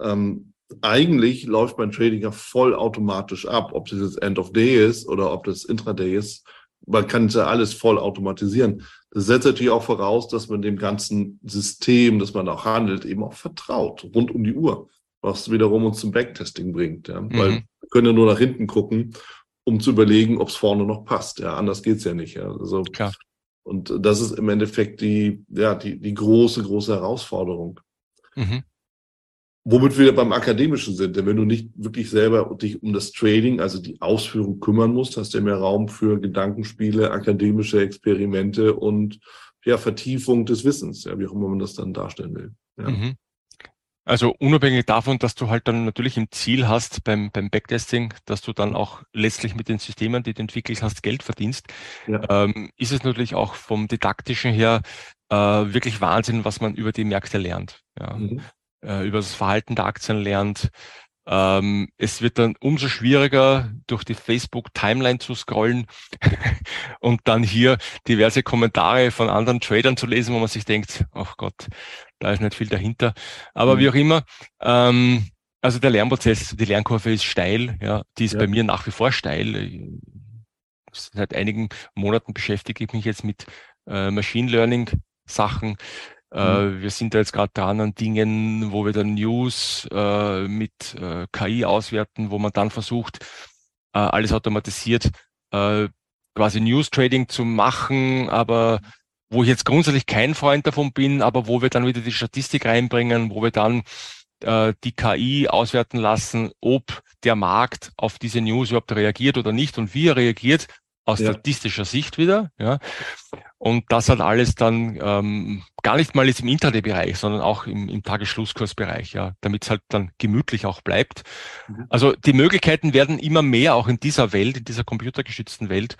ähm, eigentlich läuft mein Trading ja voll automatisch ab, ob das jetzt End of Day ist oder ob das Intraday ist. Man kann es ja alles voll automatisieren. Das setzt natürlich auch voraus, dass man dem ganzen System, das man auch handelt, eben auch vertraut, rund um die Uhr, was wiederum uns zum Backtesting bringt. Ja? Mhm. Weil wir können ja nur nach hinten gucken, um zu überlegen, ob es vorne noch passt. Ja, anders geht's ja nicht. Ja? Also, Klar. Und das ist im Endeffekt die, ja, die, die große, große Herausforderung. Mhm. Womit wir beim Akademischen sind, denn wenn du nicht wirklich selber dich um das Trading, also die Ausführung kümmern musst, hast du mehr Raum für Gedankenspiele, akademische Experimente und ja, Vertiefung des Wissens, ja, wie auch immer man das dann darstellen will. Ja. Mhm. Also unabhängig davon, dass du halt dann natürlich im Ziel hast beim, beim Backtesting, dass du dann auch letztlich mit den Systemen, die du entwickelt hast, Geld verdienst, ja. ähm, ist es natürlich auch vom Didaktischen her äh, wirklich Wahnsinn, was man über die Märkte lernt. Ja. Mhm äh, über das Verhalten der Aktien lernt. Ähm, es wird dann umso schwieriger, durch die Facebook-Timeline zu scrollen und dann hier diverse Kommentare von anderen Tradern zu lesen, wo man sich denkt, ach Gott, da ist nicht viel dahinter. Aber mhm. wie auch immer, ähm, also der Lernprozess, die Lernkurve ist steil, ja, die ist ja. bei mir nach wie vor steil. Seit einigen Monaten beschäftige ich mich jetzt mit äh, Machine Learning Sachen mhm. wir sind da jetzt gerade dran an Dingen, wo wir dann News äh, mit äh, KI auswerten, wo man dann versucht, äh, alles automatisiert äh, quasi News Trading zu machen, aber wo ich jetzt grundsätzlich kein Freund davon bin, aber wo wir dann wieder die Statistik reinbringen, wo wir dann äh, die KI auswerten lassen, ob der Markt auf diese News überhaupt reagiert oder nicht und wie er reagiert, aus ja. statistischer Sicht wieder. Ja. Und das hat alles dann ähm, gar nicht mal jetzt im Intraday-Bereich, sondern auch im, im Tagesschlusskursbereich, ja, damit es halt dann gemütlich auch bleibt. Mhm. Also die Möglichkeiten werden immer mehr, auch in dieser Welt, in dieser computergeschützten Welt.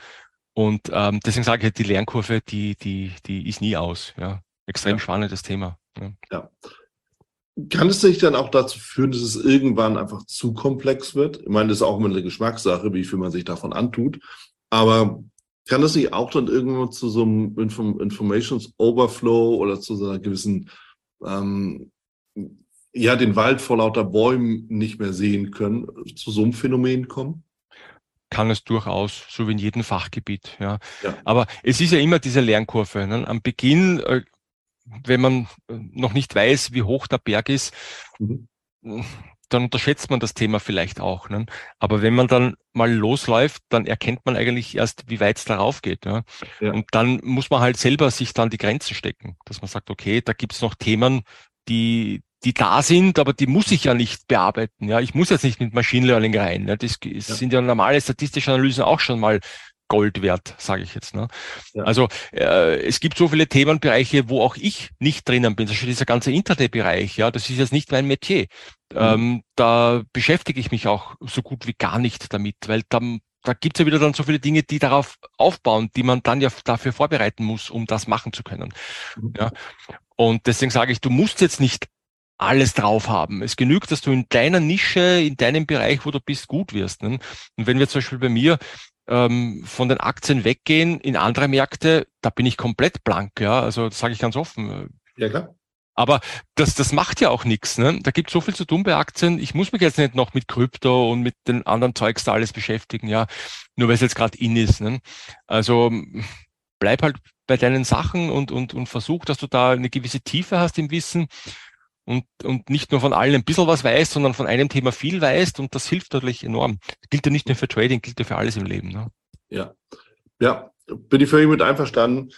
Und ähm, deswegen sage ich, halt, die Lernkurve, die, die, die ist nie aus. Ja. Extrem ja. spannendes Thema. Ja. ja. Kann es sich dann auch dazu führen, dass es irgendwann einfach zu komplex wird? Ich meine, das ist auch immer eine Geschmackssache, wie viel man sich davon antut. Aber kann das nicht auch dann irgendwann zu so einem Inform Informations Overflow oder zu so einer gewissen, ähm, ja, den Wald vor lauter Bäumen nicht mehr sehen können, zu so einem Phänomen kommen? kann es durchaus, so wie in jedem Fachgebiet. Ja. ja. Aber es ist ja immer diese Lernkurve. Ne? Am Beginn, äh, wenn man noch nicht weiß, wie hoch der Berg ist, mhm dann unterschätzt man das Thema vielleicht auch. Ne? Aber wenn man dann mal losläuft, dann erkennt man eigentlich erst, wie weit es darauf geht. Ja? ja? Und dann muss man halt selber sich dann die Grenzen stecken, dass man sagt, okay, da gibt's noch Themen, die, die da sind, aber die muss ich ja nicht bearbeiten. Ja, ich muss jetzt nicht mit Machine Learning rein. Ja? Das ja. sind ja normale statistische Analysen auch schon mal Gold wert, sage ich jetzt. Ne? Ja. Also äh, es gibt so viele Themenbereiche, wo auch ich nicht drinnen bin. Zum Beispiel dieser ganze Internet-Bereich, ja, das ist jetzt nicht mein Metier. Mhm. Ähm, da beschäftige ich mich auch so gut wie gar nicht damit, weil dann da gibt's ja wieder dann so viele Dinge, die darauf aufbauen, die man dann ja dafür vorbereiten muss, um das machen zu können. Mhm. Ja. Und deswegen sage ich, du musst jetzt nicht alles drauf haben. Es genügt, dass du in deiner Nische, in deinem Bereich, wo du bist, gut wirst. Ne? Und wenn wir zum Beispiel bei mir ähm, von den Aktien weggehen in andere Märkte, da bin ich komplett blank. Ja, also das sage ich ganz offen. Ja klar. Aber das, das macht ja auch nichts. Ne? Da gibt so viel zu tun bei Aktien. Ich muss mich jetzt nicht noch mit Krypto und mit den anderen Zeugs da alles beschäftigen, ja, nur weil es jetzt gerade in ist. Ne? Also bleib halt bei deinen Sachen und, und, und versuch, dass du da eine gewisse Tiefe hast im Wissen und, und nicht nur von allen ein bisschen was weißt, sondern von einem Thema viel weißt und das hilft natürlich enorm. Das gilt ja nicht nur für Trading, gilt ja für alles im Leben. Ne? Ja, ja, bin ich völlig mit einverstanden.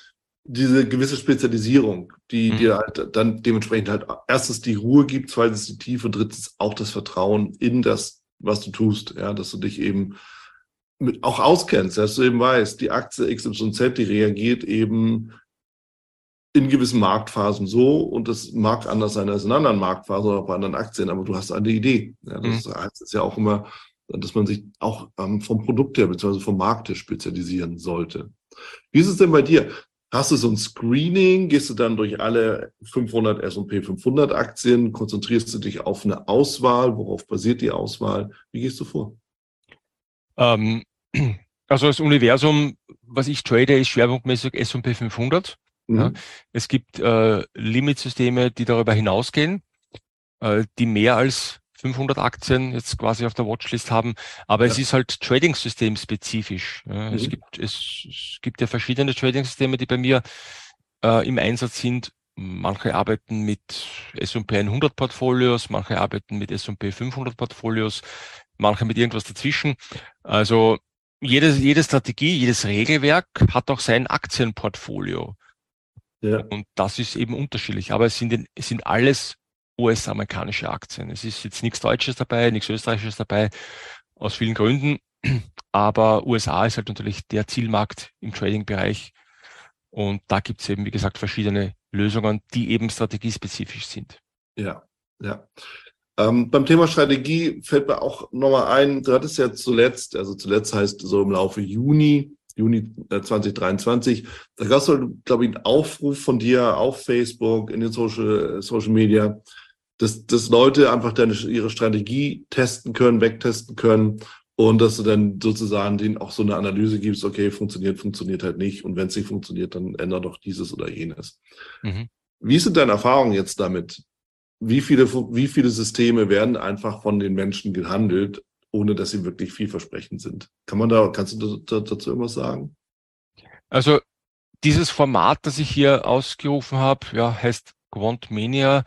Diese gewisse Spezialisierung, die mhm. dir halt dann dementsprechend halt erstens die Ruhe gibt, zweitens die Tiefe, drittens auch das Vertrauen in das, was du tust, ja, dass du dich eben mit, auch auskennst, dass du eben weißt, die Aktie XYZ, die reagiert eben in gewissen Marktphasen so und das mag anders sein als in anderen Marktphasen oder bei anderen Aktien, aber du hast eine Idee. Ja, das mhm. heißt es ja auch immer, dass man sich auch ähm, vom Produkt her bzw. vom Markt her spezialisieren sollte. Wie ist es denn bei dir? Hast du so ein Screening? Gehst du dann durch alle 500 S&P 500 Aktien? Konzentrierst du dich auf eine Auswahl? Worauf basiert die Auswahl? Wie gehst du vor? Ähm, also das Universum, was ich trade, ist schwerpunktmäßig S&P 500. Mhm. Ja. Es gibt äh, Limitsysteme, die darüber hinausgehen, äh, die mehr als 500 Aktien jetzt quasi auf der Watchlist haben, aber ja. es ist halt Trading-System spezifisch. Ja. Mhm. Es gibt es, es, gibt ja verschiedene Trading-Systeme, die bei mir äh, im Einsatz sind. Manche arbeiten mit S&P 100 Portfolios, manche arbeiten mit S&P 500 Portfolios, manche mit irgendwas dazwischen. Also jede, jede Strategie, jedes Regelwerk hat auch sein Aktienportfolio. Ja. Und das ist eben unterschiedlich. Aber es sind, es sind alles US-amerikanische Aktien. Es ist jetzt nichts Deutsches dabei, nichts Österreichisches dabei, aus vielen Gründen. Aber USA ist halt natürlich der Zielmarkt im Trading-Bereich. Und da gibt es eben, wie gesagt, verschiedene Lösungen, die eben strategiespezifisch sind. Ja, ja. Ähm, beim Thema Strategie fällt mir auch nochmal ein, du hattest ja zuletzt, also zuletzt heißt so im Laufe Juni, Juni 2023. Äh, da gab es, glaube ich, einen Aufruf von dir auf Facebook, in den Social, Social Media, dass, dass Leute einfach deine, ihre Strategie testen können, wegtesten können und dass du dann sozusagen denen auch so eine Analyse gibst, okay, funktioniert, funktioniert halt nicht und wenn es nicht funktioniert, dann ändere doch dieses oder jenes. Mhm. Wie sind deine Erfahrungen jetzt damit? Wie viele, wie viele Systeme werden einfach von den Menschen gehandelt ohne dass sie wirklich vielversprechend sind. Kann man da, kannst du dazu irgendwas sagen? Also dieses Format, das ich hier ausgerufen habe, ja, heißt Quant Mania,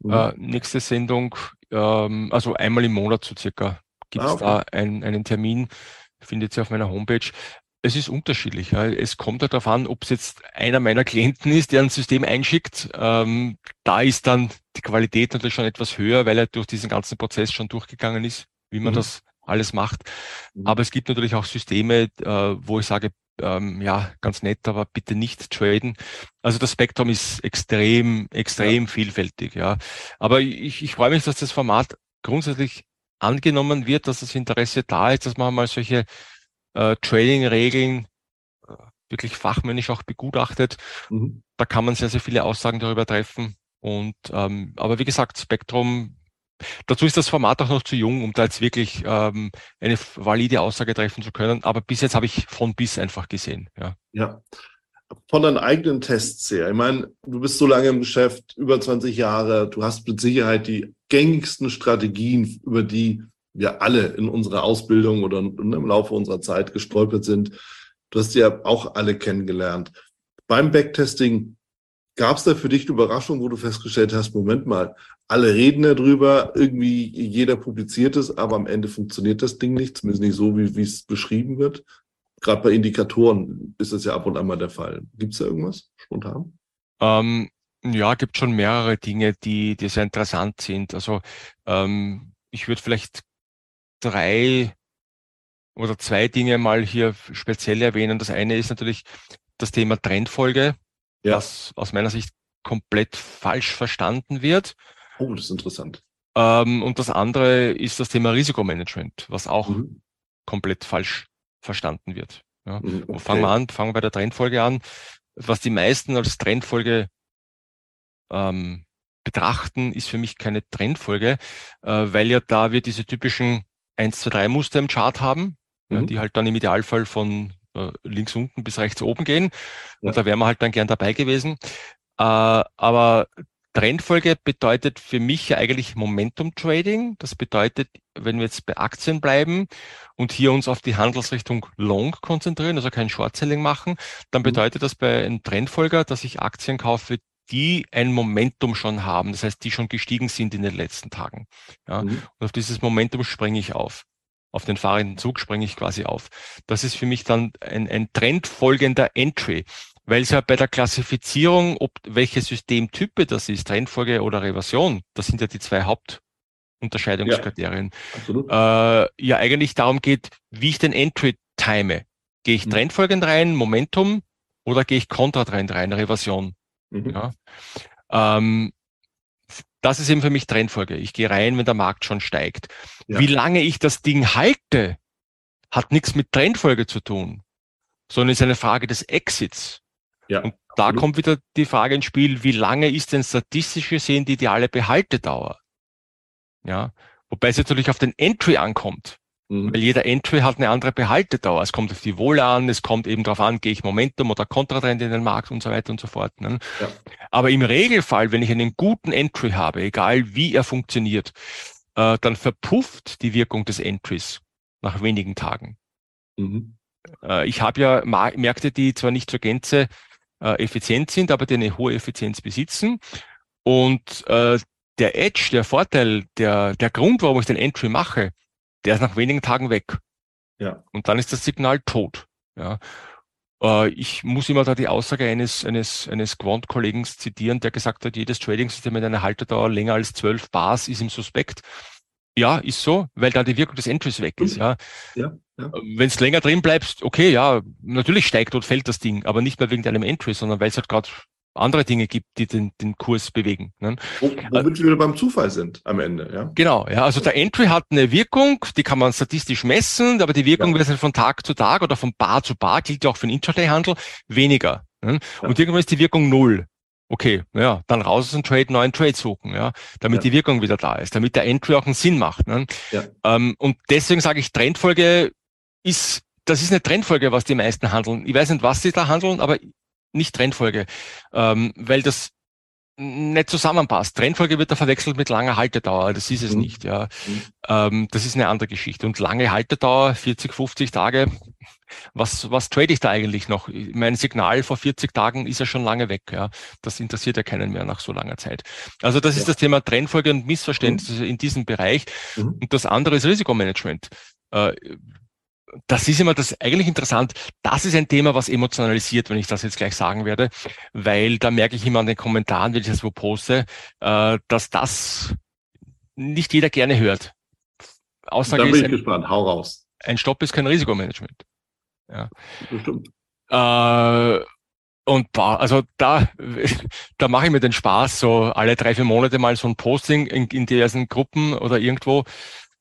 mhm. äh, nächste Sendung, ähm, also einmal im Monat so circa gibt es ah, okay. da ein, einen Termin, findet ihr auf meiner Homepage. Es ist unterschiedlich. Ja. Es kommt halt darauf an, ob es jetzt einer meiner Klienten ist, der ein System einschickt. Ähm, da ist dann die Qualität natürlich schon etwas höher, weil er durch diesen ganzen Prozess schon durchgegangen ist, wie man mhm. das alles macht. Mhm. Aber es gibt natürlich auch Systeme, äh, wo ich sage, ähm, ja, ganz nett, aber bitte nicht traden. Also das Spektrum ist extrem, extrem ja. vielfältig, ja. Aber ich, ich freue mich, dass das Format grundsätzlich angenommen wird, dass das Interesse da ist, dass man mal solche äh, Trading-Regeln äh, wirklich fachmännisch auch begutachtet. Mhm. Da kann man sehr, sehr viele Aussagen darüber treffen. Und ähm, aber wie gesagt, Spektrum, dazu ist das Format auch noch zu jung, um da jetzt wirklich ähm, eine valide Aussage treffen zu können. Aber bis jetzt habe ich von bis einfach gesehen. Ja. ja. Von deinen eigenen Tests her. Ich meine, du bist so lange im Geschäft, über 20 Jahre, du hast mit Sicherheit die gängigsten Strategien, über die wir alle in unserer Ausbildung oder im Laufe unserer Zeit gestolpert sind. Du hast ja auch alle kennengelernt. Beim Backtesting gab es da für dich eine Überraschung, wo du festgestellt hast, Moment mal, alle reden darüber, irgendwie jeder publiziert es, aber am Ende funktioniert das Ding nicht, zumindest nicht so, wie es beschrieben wird. Gerade bei Indikatoren ist das ja ab und an mal der Fall. Gibt es da irgendwas spontan? Ähm, ja, gibt schon mehrere Dinge, die, die sehr interessant sind. Also ähm, ich würde vielleicht drei oder zwei Dinge mal hier speziell erwähnen. Das eine ist natürlich das Thema Trendfolge, ja. was aus meiner Sicht komplett falsch verstanden wird. Oh, das ist interessant. Ähm, und das andere ist das Thema Risikomanagement, was auch mhm. komplett falsch verstanden wird. Ja. Mhm, okay. Fangen wir an, fangen wir bei der Trendfolge an. Was die meisten als Trendfolge ähm, betrachten, ist für mich keine Trendfolge, äh, weil ja da wir diese typischen 1, 2, 3 Muster im Chart haben, mhm. ja, die halt dann im Idealfall von links unten bis rechts oben gehen. Ja. Und da wären wir halt dann gern dabei gewesen. Äh, aber Trendfolge bedeutet für mich ja eigentlich Momentum Trading. Das bedeutet, wenn wir jetzt bei Aktien bleiben und hier uns auf die Handelsrichtung Long konzentrieren, also kein Short Selling machen, dann mhm. bedeutet das bei einem Trendfolger, dass ich Aktien kaufe, die ein Momentum schon haben, das heißt, die schon gestiegen sind in den letzten Tagen. Ja, mhm. Und auf dieses Momentum springe ich auf. Auf den fahrenden Zug springe ich quasi auf. Das ist für mich dann ein, ein trendfolgender Entry, weil es ja bei der Klassifizierung, ob welche Systemtype das ist, Trendfolge oder Reversion, das sind ja die zwei Hauptunterscheidungskriterien, ja, äh, ja eigentlich darum geht, wie ich den Entry time. Gehe ich mhm. trendfolgend rein, Momentum, oder gehe ich Kontratrend rein, Reversion? Mhm. Ja. Ähm, das ist eben für mich Trendfolge. Ich gehe rein, wenn der Markt schon steigt. Ja. Wie lange ich das Ding halte, hat nichts mit Trendfolge zu tun, sondern ist eine Frage des Exits. Ja. Und da kommt wieder die Frage ins Spiel, wie lange ist denn statistisch gesehen die ideale Behaltedauer? Ja. Wobei es natürlich auf den Entry ankommt. Mhm. Weil jeder Entry hat eine andere Behaltedauer. Es kommt auf die Wohle an, es kommt eben darauf an, gehe ich Momentum oder Kontratrend in den Markt und so weiter und so fort. Ne? Ja. Aber im Regelfall, wenn ich einen guten Entry habe, egal wie er funktioniert, äh, dann verpufft die Wirkung des Entries nach wenigen Tagen. Mhm. Äh, ich habe ja Märkte, die zwar nicht zur Gänze äh, effizient sind, aber die eine hohe Effizienz besitzen. Und äh, der Edge, der Vorteil, der, der Grund, warum ich den Entry mache, der ist nach wenigen Tagen weg. Ja. Und dann ist das Signal tot. Ja. Äh, ich muss immer da die Aussage eines, eines, eines Quant-Kollegen zitieren, der gesagt hat, jedes Trading-System mit einer Haltedauer länger als zwölf Bars ist im Suspekt. Ja, ist so, weil da die Wirkung des Entries weg ist. Ja. ja, ja. Wenn es länger drin bleibst, okay, ja, natürlich steigt und fällt das Ding, aber nicht mehr wegen deinem Entry, sondern weil es halt gerade andere Dinge gibt, die den, den Kurs bewegen. Ne? Womit wir wieder beim Zufall sind am Ende. Ja? Genau, ja. Also der Entry hat eine Wirkung, die kann man statistisch messen, aber die Wirkung ja. wird von Tag zu Tag oder von Bar zu Bar, gilt ja auch für den Intraday-Handel, weniger. Ne? Ja. Und irgendwann ist die Wirkung null. Okay, ja, dann raus aus dem Trade, neuen Trade suchen, ja, damit ja. die Wirkung wieder da ist, damit der Entry auch einen Sinn macht. Ne? Ja. Ähm, und deswegen sage ich, Trendfolge ist, das ist eine Trendfolge, was die meisten handeln. Ich weiß nicht, was sie da handeln, aber nicht Trendfolge, ähm, weil das nicht zusammenpasst. Trendfolge wird da verwechselt mit langer Haltedauer. Das ist es mhm. nicht. Ja. Mhm. Ähm, das ist eine andere Geschichte. Und lange Haltedauer, 40, 50 Tage, was, was trade ich da eigentlich noch? Mein Signal vor 40 Tagen ist ja schon lange weg. Ja. Das interessiert ja keinen mehr nach so langer Zeit. Also das ja. ist das Thema Trendfolge und Missverständnisse mhm. in diesem Bereich. Mhm. Und das andere ist Risikomanagement. Äh, das ist immer das eigentlich interessant. Das ist ein Thema, was emotionalisiert, wenn ich das jetzt gleich sagen werde, weil da merke ich immer an den Kommentaren, wenn ich das wo poste, äh, dass das nicht jeder gerne hört. Aussage da bin ich ein, gespannt. Hau raus. Ein Stopp ist kein Risikomanagement. Ja. Bestimmt. Äh, und also da, da mache ich mir den Spaß, so alle drei, vier Monate mal so ein Posting in, in diversen Gruppen oder irgendwo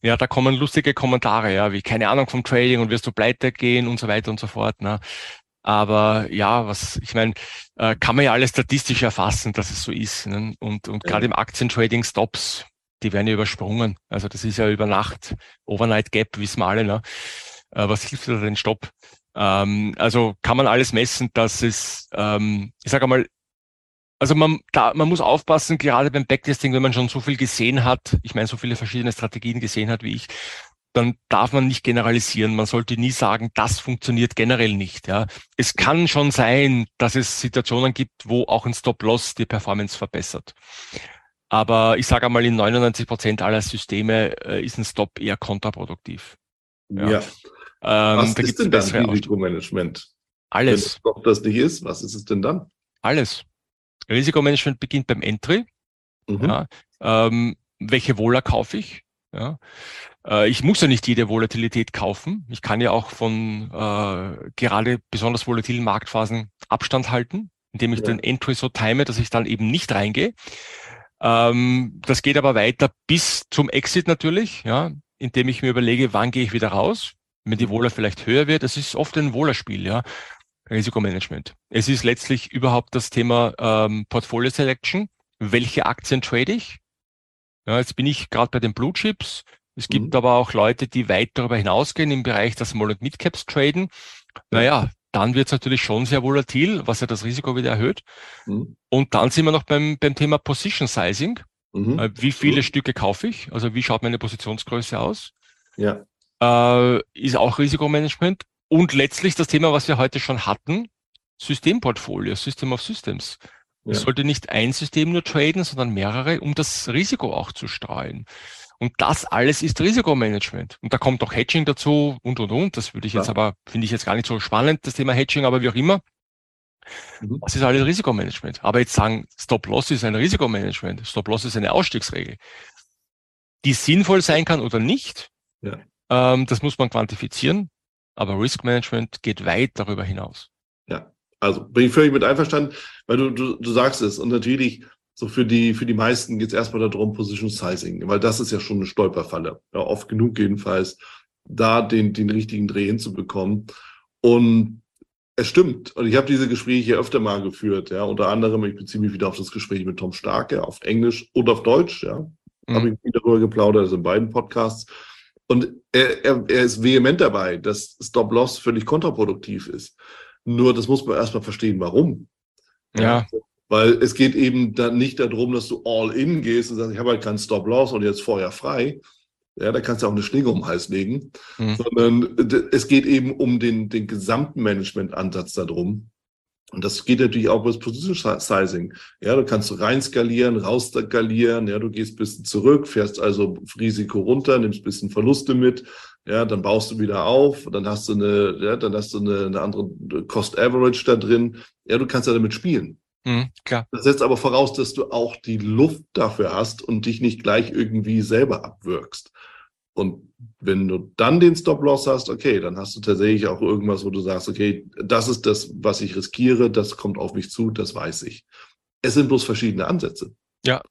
ja, da kommen lustige Kommentare, ja, wie keine Ahnung vom Trading und wirst du pleite gehen und so weiter und so fort. Ne? Aber ja, was ich meine, äh, kann man ja alles statistisch erfassen, dass es so ist. Ne? Und, und ja. gerade im Aktientrading Stops, die werden ja übersprungen. Also das ist ja über Nacht, Overnight Gap, wissen wir alle. Ne? Äh, was hilft da den Stopp? Ähm, also kann man alles messen, dass es, ähm, ich sage einmal, also man, da, man muss aufpassen, gerade beim Backtesting, wenn man schon so viel gesehen hat, ich meine, so viele verschiedene Strategien gesehen hat wie ich, dann darf man nicht generalisieren. Man sollte nie sagen, das funktioniert generell nicht. Ja. Es kann schon sein, dass es Situationen gibt, wo auch ein Stop-Loss die Performance verbessert. Aber ich sage einmal, in 99 Prozent aller Systeme äh, ist ein Stop eher kontraproduktiv. Ja. ja. Ähm, was da ist denn dann Risikomanagement? Alles. Wenn Stop das nicht ist, was ist es denn dann? Alles. Risikomanagement beginnt beim Entry. Mhm. Ja, ähm, welche Wohler kaufe ich? Ja, äh, ich muss ja nicht jede Volatilität kaufen. Ich kann ja auch von äh, gerade besonders volatilen Marktphasen Abstand halten, indem ich ja. den Entry so time, dass ich dann eben nicht reingehe. Ähm, das geht aber weiter bis zum Exit natürlich, ja, indem ich mir überlege, wann gehe ich wieder raus, wenn die Wohler vielleicht höher wird. Das ist oft ein Wohlerspiel, ja. Risikomanagement. Es ist letztlich überhaupt das Thema ähm, Portfolio Selection. Welche Aktien trade ich? Ja, jetzt bin ich gerade bei den Blue Chips. Es gibt mhm. aber auch Leute, die weit darüber hinausgehen im Bereich der Small und Mid Caps traden. Naja, dann wird es natürlich schon sehr volatil, was ja das Risiko wieder erhöht. Mhm. Und dann sind wir noch beim, beim Thema Position Sizing. Mhm. Äh, wie viele mhm. Stücke kaufe ich? Also wie schaut meine Positionsgröße aus? Ja. Äh, ist auch Risikomanagement. Und letztlich das Thema, was wir heute schon hatten, Systemportfolio, System of Systems. Ja. Ich sollte nicht ein System nur traden, sondern mehrere, um das Risiko auch zu streuen. Und das alles ist Risikomanagement. Und da kommt auch Hedging dazu und, und, und. Das würde ich jetzt ja. aber, finde ich jetzt gar nicht so spannend, das Thema Hedging, aber wie auch immer. Mhm. Das ist alles Risikomanagement. Aber jetzt sagen, Stop-Loss ist ein Risikomanagement. Stop-Loss ist eine Ausstiegsregel. Die sinnvoll sein kann oder nicht, ja. ähm, das muss man quantifizieren. Aber Risk Management geht weit darüber hinaus. Ja, also bin ich völlig mit einverstanden, weil du, du, du sagst es. Und natürlich, so für die, für die meisten geht es erstmal darum, Position Sizing, weil das ist ja schon eine Stolperfalle. Ja, oft genug jedenfalls, da den, den richtigen Dreh hinzubekommen. Und es stimmt. Und ich habe diese Gespräche öfter mal geführt, ja. Unter anderem, ich beziehe mich wieder auf das Gespräch mit Tom Starke, auf Englisch und auf Deutsch, ja. Mhm. Habe ich wieder darüber geplaudert, also in beiden Podcasts. Und er, er, er ist vehement dabei, dass Stop-Loss völlig kontraproduktiv ist. Nur das muss man erstmal verstehen, warum. Ja. Weil es geht eben dann nicht darum, dass du all in gehst und sagst, ich habe halt keinen Stop-Loss und jetzt vorher frei. Ja, da kannst du auch eine Schlinge um den Hals legen. Mhm. Sondern es geht eben um den, den gesamten Management-Ansatz darum. Und das geht natürlich auch über das Position Sizing. Ja, du kannst rein skalieren, raus skalieren, ja, du gehst ein bisschen zurück, fährst also Risiko runter, nimmst ein bisschen Verluste mit, ja, dann baust du wieder auf, dann hast du eine, ja, dann hast du eine, eine andere Cost Average da drin. Ja, du kannst ja damit spielen. Mhm, klar. Das setzt aber voraus, dass du auch die Luft dafür hast und dich nicht gleich irgendwie selber abwirkst. Und wenn du dann den Stop-Loss hast, okay, dann hast du tatsächlich auch irgendwas, wo du sagst, okay, das ist das, was ich riskiere, das kommt auf mich zu, das weiß ich. Es sind bloß verschiedene Ansätze. Ja,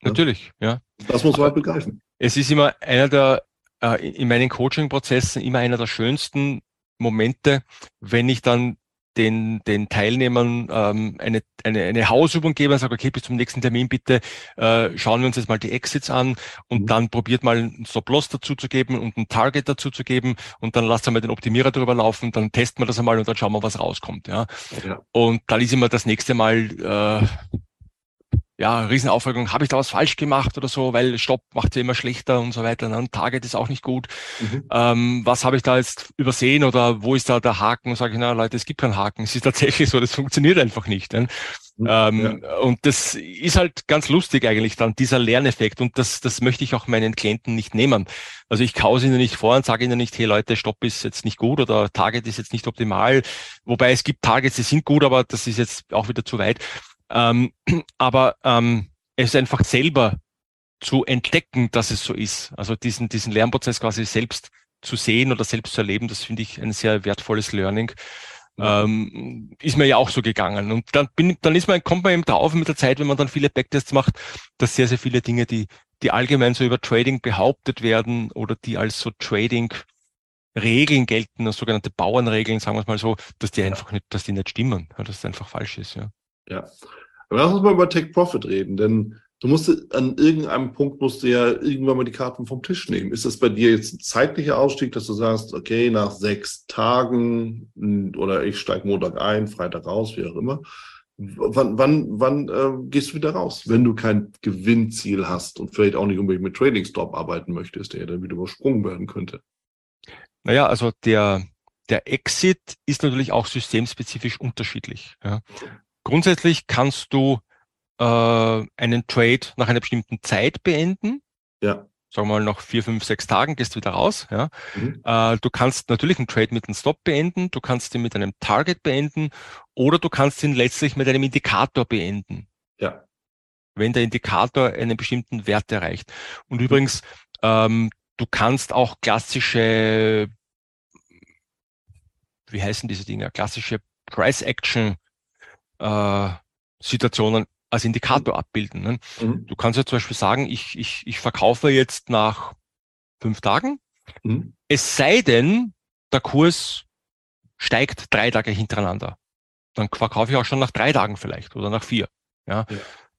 natürlich, ja. Das muss man halt begreifen. Es ist immer einer der, äh, in meinen Coaching-Prozessen immer einer der schönsten Momente, wenn ich dann den, den Teilnehmern ähm, eine, eine, eine Hausübung geben und sage, okay, bis zum nächsten Termin bitte äh, schauen wir uns jetzt mal die Exits an und mhm. dann probiert mal einen Stop-Loss dazu zu geben und ein Target dazu zu geben und dann lasst einmal den Optimierer drüber laufen, dann testen wir das einmal und dann schauen wir, was rauskommt. Ja. ja. Und dann ist immer das nächste Mal äh, ja, Riesenaufregung, habe ich da was falsch gemacht oder so, weil Stopp macht ja immer schlechter und so weiter. Dann Target ist auch nicht gut. Mhm. Ähm, was habe ich da jetzt übersehen oder wo ist da der Haken? Sage ich, na Leute, es gibt keinen Haken. Es ist tatsächlich so, das funktioniert einfach nicht. Ne? Mhm. Ähm, ja. Und das ist halt ganz lustig eigentlich dann, dieser Lerneffekt. Und das, das möchte ich auch meinen Klienten nicht nehmen. Also ich kause ihnen nicht vor und sage ihnen nicht, hey Leute, Stopp ist jetzt nicht gut oder Target ist jetzt nicht optimal. Wobei es gibt Targets, die sind gut, aber das ist jetzt auch wieder zu weit. Ähm, aber ähm, es einfach selber zu entdecken, dass es so ist. Also diesen, diesen Lernprozess quasi selbst zu sehen oder selbst zu erleben, das finde ich ein sehr wertvolles Learning. Ähm, ist mir ja auch so gegangen. Und dann bin, dann ist man, kommt man eben drauf mit der Zeit, wenn man dann viele Backtests macht, dass sehr, sehr viele Dinge, die, die allgemein so über Trading behauptet werden oder die als so Trading Regeln gelten, als sogenannte Bauernregeln, sagen wir es mal so, dass die einfach nicht, dass die nicht stimmen, dass das einfach falsch ist, ja. Ja. Aber lass uns mal über Take Profit reden, denn du musst an irgendeinem Punkt musst du ja irgendwann mal die Karten vom Tisch nehmen. Ist das bei dir jetzt ein zeitlicher Ausstieg, dass du sagst, okay, nach sechs Tagen hm, oder ich steige Montag ein, Freitag raus, wie auch immer. Wann, wann, wann äh, gehst du wieder raus, wenn du kein Gewinnziel hast und vielleicht auch nicht unbedingt mit Trading Stop arbeiten möchtest, der dann wieder übersprungen werden könnte? Naja, also der, der Exit ist natürlich auch systemspezifisch unterschiedlich. Ja. Grundsätzlich kannst du äh, einen Trade nach einer bestimmten Zeit beenden. Ja. Sagen wir mal, nach vier, fünf, sechs Tagen gehst du wieder raus. Ja. Mhm. Äh, du kannst natürlich einen Trade mit einem Stop beenden, du kannst ihn mit einem Target beenden oder du kannst ihn letztlich mit einem Indikator beenden. Ja. Wenn der Indikator einen bestimmten Wert erreicht. Und mhm. übrigens, ähm, du kannst auch klassische, wie heißen diese Dinge, klassische Price Action äh, Situationen als Indikator abbilden. Ne? Mhm. Du kannst ja zum Beispiel sagen, ich, ich, ich verkaufe jetzt nach fünf Tagen, mhm. es sei denn, der Kurs steigt drei Tage hintereinander. Dann verkaufe ich auch schon nach drei Tagen vielleicht oder nach vier. Ja. ja.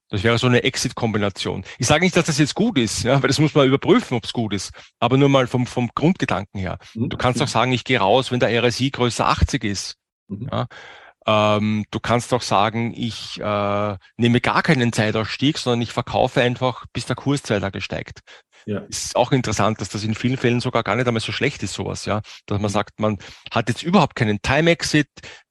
Das wäre so eine Exit-Kombination. Ich sage nicht, dass das jetzt gut ist, ja, weil das muss man überprüfen, ob es gut ist. Aber nur mal vom, vom Grundgedanken her. Mhm. Du kannst auch sagen, ich gehe raus, wenn der RSI größer 80 ist. Mhm. Ja. Ähm, du kannst auch sagen, ich äh, nehme gar keinen Zeitausstieg, sondern ich verkaufe einfach, bis der Kurs zwei Tage steigt. Ja. Ist auch interessant, dass das in vielen Fällen sogar gar nicht einmal so schlecht ist, sowas, ja. Dass man mhm. sagt, man hat jetzt überhaupt keinen Time-Exit,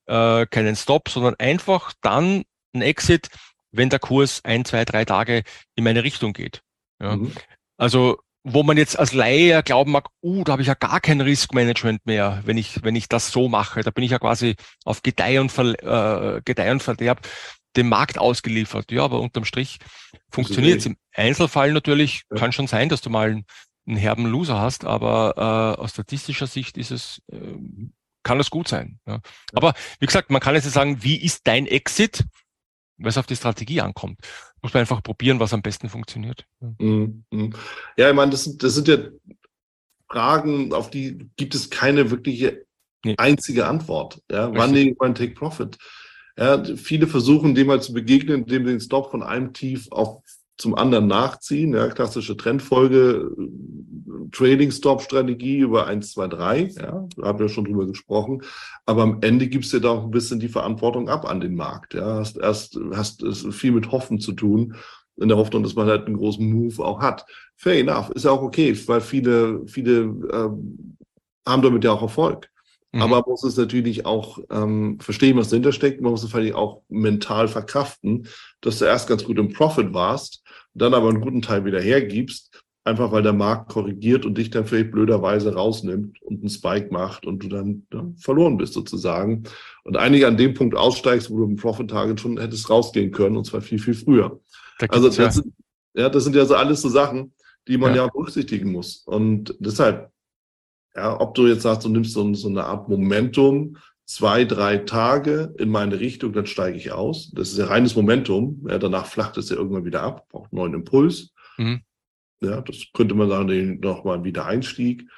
äh, keinen Stop, sondern einfach dann ein Exit, wenn der Kurs ein, zwei, drei Tage in meine Richtung geht. Ja. Mhm. Also wo man jetzt als Laie glauben mag, uh, da habe ich ja gar kein Riskmanagement mehr, wenn ich, wenn ich das so mache. Da bin ich ja quasi auf Gedeih und, Ver, äh, Gedeih und Verderb dem Markt ausgeliefert. Ja, aber unterm Strich funktioniert es. Im Einzelfall natürlich ja. kann schon sein, dass du mal einen, einen herben Loser hast, aber äh, aus statistischer Sicht ist es, äh, kann das gut sein. Ja. Aber wie gesagt, man kann jetzt sagen, wie ist dein Exit, es auf die Strategie ankommt muss man einfach probieren, was am besten funktioniert. Mhm. Ja, ich meine, das sind, das sind ja Fragen, auf die gibt es keine wirkliche nee. einzige Antwort. Ja, wann nehme ich meinen Take Profit? Ja, viele versuchen dem mal zu begegnen, indem sie den Stop von einem Tief auf zum anderen nachziehen. Ja, klassische Trendfolge, Trading-Stop-Strategie über 1, 2, 3. Ja, da haben wir schon drüber gesprochen. Aber am Ende gibst du dir da auch ein bisschen die Verantwortung ab an den Markt. Ja, hast erst, hast es viel mit Hoffen zu tun. In der Hoffnung, dass man halt einen großen Move auch hat. Fair enough. Ist ja auch okay, weil viele, viele ähm, haben damit ja auch Erfolg. Mhm. Aber man muss es natürlich auch ähm, verstehen, was dahinter steckt. Man muss es vielleicht auch mental verkraften, dass du erst ganz gut im Profit warst, dann aber einen guten Teil wieder hergibst, einfach weil der Markt korrigiert und dich dann vielleicht blöderweise rausnimmt und einen Spike macht und du dann ja, verloren bist sozusagen. Und einige an dem Punkt aussteigst, wo du im Profit-Target schon hättest rausgehen können und zwar viel, viel früher. Da also das, ja. Sind, ja, das sind ja so alles so Sachen, die man ja, ja berücksichtigen muss. Und deshalb ja, ob du jetzt sagst, du nimmst so, so eine Art Momentum, zwei, drei Tage in meine Richtung, dann steige ich aus. Das ist ja reines Momentum. Ja, danach flacht es ja irgendwann wieder ab, braucht einen neuen Impuls. Mhm. Ja, das könnte man sagen, nochmal ein Wiedereinstieg.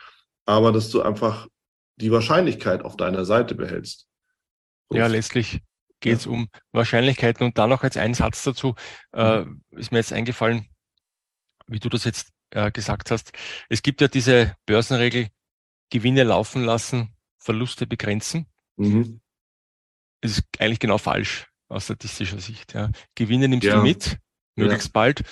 Aber dass du einfach die Wahrscheinlichkeit auf deiner Seite behältst. So. Ja, letztlich geht es ja. um Wahrscheinlichkeiten. Und dann noch als einen Satz dazu, äh, mhm. ist mir jetzt eingefallen, wie du das jetzt äh, gesagt hast. Es gibt ja diese Börsenregel, Gewinne laufen lassen, Verluste begrenzen. Mhm. Das ist eigentlich genau falsch aus statistischer Sicht. Ja. Gewinne nimmst ja. du mit, möglichst ja. bald.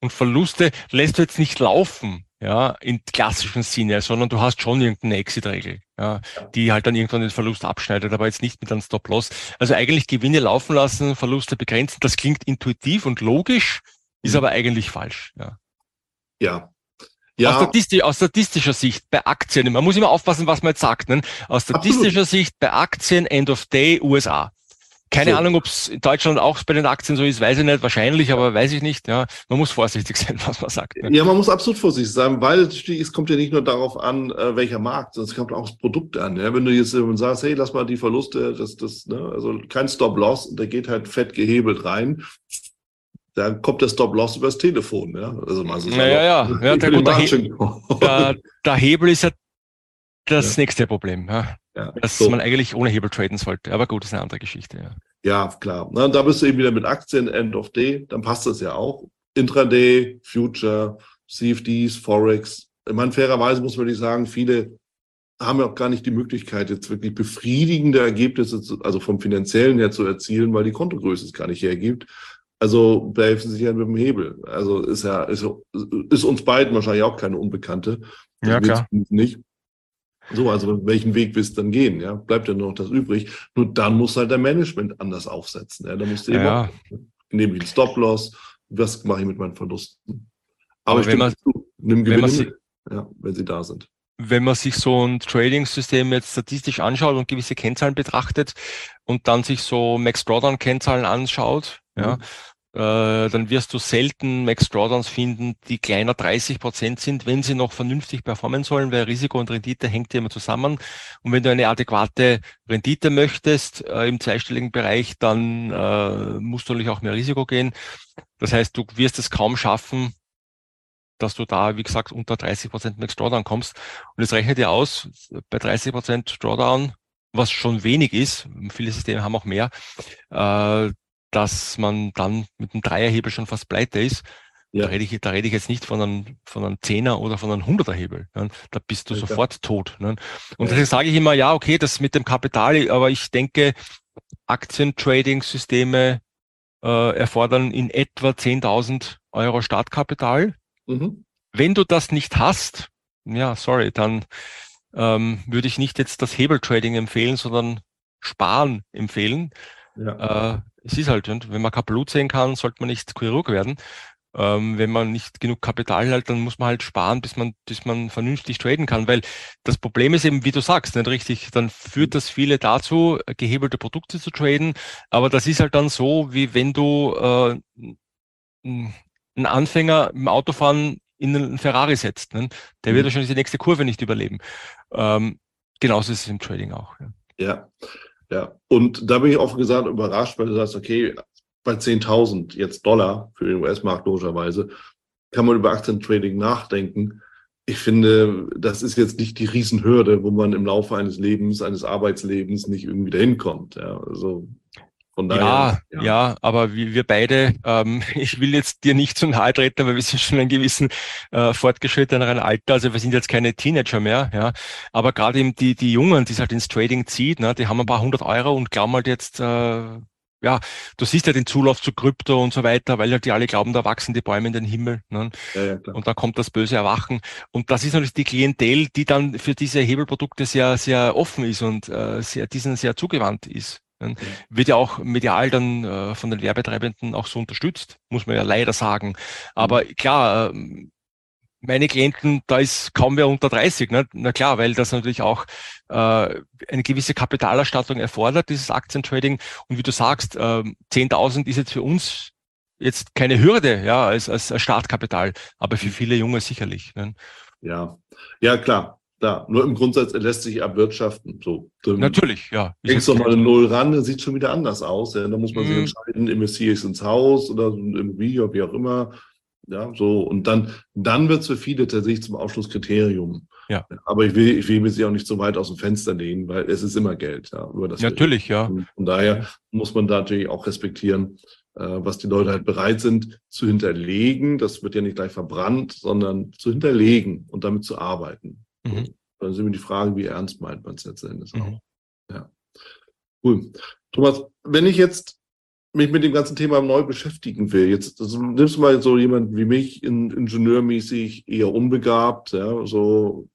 Und Verluste lässt du jetzt nicht laufen, ja, im klassischen Sinne, sondern du hast schon irgendeine Exit-Regel, ja, die halt dann irgendwann den Verlust abschneidet, aber jetzt nicht mit einem Stop-Loss. Also eigentlich Gewinne laufen lassen, Verluste begrenzen, das klingt intuitiv und logisch, ist mhm. aber eigentlich falsch, ja. Ja, ja. Aus, statistisch, aus, statistischer Sicht bei Aktien, man muss immer aufpassen, was man jetzt sagt. Ne? Aus statistischer Absolut. Sicht bei Aktien End of Day USA. Keine so. Ahnung, ob es in Deutschland auch bei den Aktien so ist, weiß ich nicht, wahrscheinlich, aber weiß ich nicht. Ja, man muss vorsichtig sein, was man sagt. Ne? Ja, man muss absolut vorsichtig sein, weil es kommt ja nicht nur darauf an, äh, welcher Markt, sondern es kommt auch das Produkt an. Ja? Wenn du jetzt sagst, hey, lass mal die Verluste, das, das, ne, also kein Stop-Loss, der geht halt fett gehebelt rein, dann kommt der Stop-Loss übers Telefon. Ja, also so ja, ja, ja. ja der, gut, der, He der, der, Hebel ist ja das ja. nächste Problem, ja. dass so. man eigentlich ohne Hebel traden sollte. Aber gut, das ist eine andere Geschichte. Ja, ja klar. Na, da bist du eben wieder mit Aktien, End of Day, dann passt das ja auch. Intraday, Future, CFDs, Forex. Ich meine, fairerweise muss man nicht sagen, viele haben ja auch gar nicht die Möglichkeit, jetzt wirklich befriedigende Ergebnisse, zu, also vom finanziellen her zu erzielen, weil die Kontogröße es gar nicht hergibt. Also behelfen sich ja mit dem Hebel. Also ist ja, ist, ist uns beiden wahrscheinlich auch keine Unbekannte. Ja, klar. Nicht. So, also welchen Weg willst du dann gehen? Ja, bleibt ja noch das übrig. Nur dann muss halt der Management anders aufsetzen. Ja, da musst du eben ja. auch, nehme ich einen Stop-Loss, was mache ich mit meinen Verlusten? Aber, Aber wenn man, zu, nimm Gewinne, wenn mit, ja, wenn sie da sind. Wenn man sich so ein Trading-System jetzt statistisch anschaut und gewisse Kennzahlen betrachtet und dann sich so Max Drawdown-Kennzahlen anschaut, mhm. ja, dann wirst du selten Max Drawdowns finden, die kleiner 30 Prozent sind, wenn sie noch vernünftig performen sollen, weil Risiko und Rendite hängt ja immer zusammen. Und wenn du eine adäquate Rendite möchtest äh, im zweistelligen Bereich, dann äh, musst du natürlich auch mehr Risiko gehen. Das heißt, du wirst es kaum schaffen, dass du da, wie gesagt, unter 30 Prozent Max Drawdown kommst. Und es rechnet dir aus, bei 30 Prozent Drawdown, was schon wenig ist, viele Systeme haben auch mehr, äh, dass man dann mit einem Dreierhebel schon fast pleite ist. Ja. Da, rede ich, da rede ich jetzt nicht von einem, von einem Zehner oder von einem Hunderterhebel. Ne? Da bist du ja, sofort tot. Ne? Und ja. deswegen sage ich immer, ja, okay, das mit dem Kapital, aber ich denke, Aktientrading-Systeme äh, erfordern in etwa 10.000 Euro Startkapital. Mhm. Wenn du das nicht hast, ja, sorry, dann ähm, würde ich nicht jetzt das Hebeltrading empfehlen, sondern Sparen empfehlen. Ja. Äh, es ist halt, und wenn man kein Blut sehen kann, sollte man nicht Chirurg werden. Ähm, wenn man nicht genug Kapital hat, dann muss man halt sparen, bis man, bis man vernünftig traden kann. Weil das Problem ist eben, wie du sagst, nicht richtig, dann führt das viele dazu, gehebelte Produkte zu traden. Aber das ist halt dann so, wie wenn du äh, einen Anfänger im Autofahren in einen Ferrari setzt. Ne? Der mhm. wird wahrscheinlich die nächste Kurve nicht überleben. Ähm, genauso ist es im Trading auch. Ja. ja. Ja, und da bin ich offen gesagt überrascht, weil du sagst, okay, bei 10.000 jetzt Dollar für den US-Markt logischerweise, kann man über Aktientrading nachdenken. Ich finde, das ist jetzt nicht die Riesenhürde, wo man im Laufe eines Lebens, eines Arbeitslebens nicht irgendwie dahin kommt. Ja, also daher, ja, ja, ja, aber wir, wir beide, ähm, ich will jetzt dir nicht zu nahe treten, aber wir sind schon in einem gewissen äh, fortgeschritteneren Alter, also wir sind jetzt keine Teenager mehr, ja. Aber gerade eben die, die Jungen, die es halt ins Trading zieht, ne, die haben ein paar hundert Euro und glauben halt jetzt, äh, ja, du siehst ja den Zulauf zu Krypto und so weiter, weil halt die alle glauben, da wachsen die Bäume in den Himmel. Ne? Ja, ja, und da kommt das böse Erwachen. Und das ist natürlich die Klientel, die dann für diese Hebelprodukte sehr, sehr offen ist und äh, sehr, diesen sehr zugewandt ist. Wird ja auch medial dann äh, von den Werbetreibenden auch so unterstützt, muss man ja leider sagen. Aber mhm. klar, äh, meine Klienten, da ist kaum wer unter 30. Ne? Na klar, weil das natürlich auch äh, eine gewisse Kapitalerstattung erfordert, dieses Aktientrading. Und wie du sagst, äh, 10.000 ist jetzt für uns jetzt keine Hürde, ja, als, als Startkapital, aber für mhm. viele Junge sicherlich. Ne? Ja, ja klar. Da, nur im Grundsatz lässt sich erwirtschaften. So, Natürlich, ja. Hängst doch mal eine Null ran, dann sieht schon wieder anders aus. Ja. Da muss man mm. sich mhm. entscheiden, investiere ich ins Haus oder im Video, wie auch immer. Ja, so. Und dann, dann wird es für viele tatsächlich zum Ausschlusskriterium. Ja. Aber ich will, ich will mir sie auch nicht so weit aus dem Fenster lehnen, weil es ist immer Geld. Ja, über das Natürlich, ja. Und von daher muss man da natürlich auch respektieren, äh, was die Leute halt bereit sind zu hinterlegen. Das wird ja nicht gleich verbrannt, sondern zu hinterlegen und damit zu arbeiten. Mhm. Dann sind mir die Frage, wie ernst meint man es letzten Endes mhm. auch. Ja. Cool. Thomas, wenn ich jetzt mich mit dem ganzen Thema neu beschäftigen will, jetzt also, nimmst du mal so jemand wie mich, in, ingenieurmäßig eher unbegabt, ja, so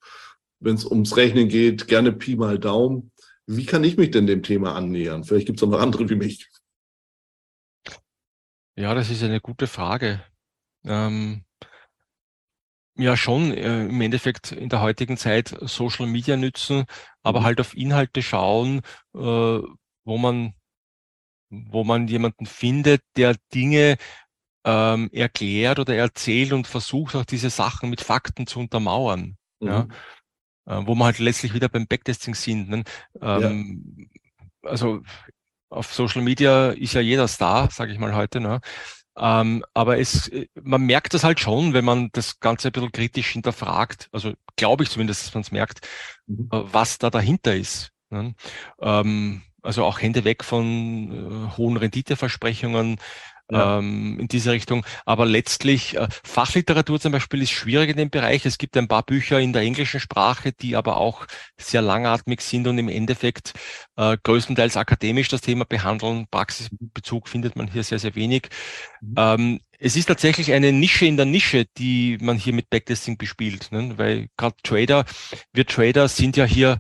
wenn es ums Rechnen geht, gerne Pi mal Daumen. Wie kann ich mich denn dem Thema annähern? Vielleicht gibt es auch noch andere wie mich. Ja, das ist eine gute Frage. Ähm, ja, schon äh, im Endeffekt in der heutigen Zeit Social Media nützen, aber mhm. halt auf Inhalte schauen, äh, wo man, wo man jemanden findet, der Dinge ähm, erklärt oder erzählt und versucht auch diese Sachen mit Fakten zu untermauern. Mhm. Ja? Äh, wo man halt letztlich wieder beim Backtesting sind. Ne? Ähm, ja. Also auf Social Media ist ja jeder Star, sage ich mal heute. Ne? Ähm, aber es, äh, man merkt das halt schon, wenn man das Ganze ein bisschen kritisch hinterfragt, also glaube ich zumindest, dass man es merkt, mhm. Äh, was da dahinter ist. Ne? Ähm, also auch Hände weg von äh, hohen Renditeversprechungen, ja. ähm, in diese Richtung. Aber letztlich, äh, Fachliteratur zum Beispiel ist schwierig in dem Bereich. Es gibt ein paar Bücher in der englischen Sprache, die aber auch sehr langatmig sind und im Endeffekt äh, größtenteils akademisch das Thema behandeln. Praxisbezug findet man hier sehr, sehr wenig. Mhm. Ähm, es ist tatsächlich eine Nische in der Nische, die man hier mit Backtesting bespielt, ne? weil gerade Trader, wir Trader sind ja hier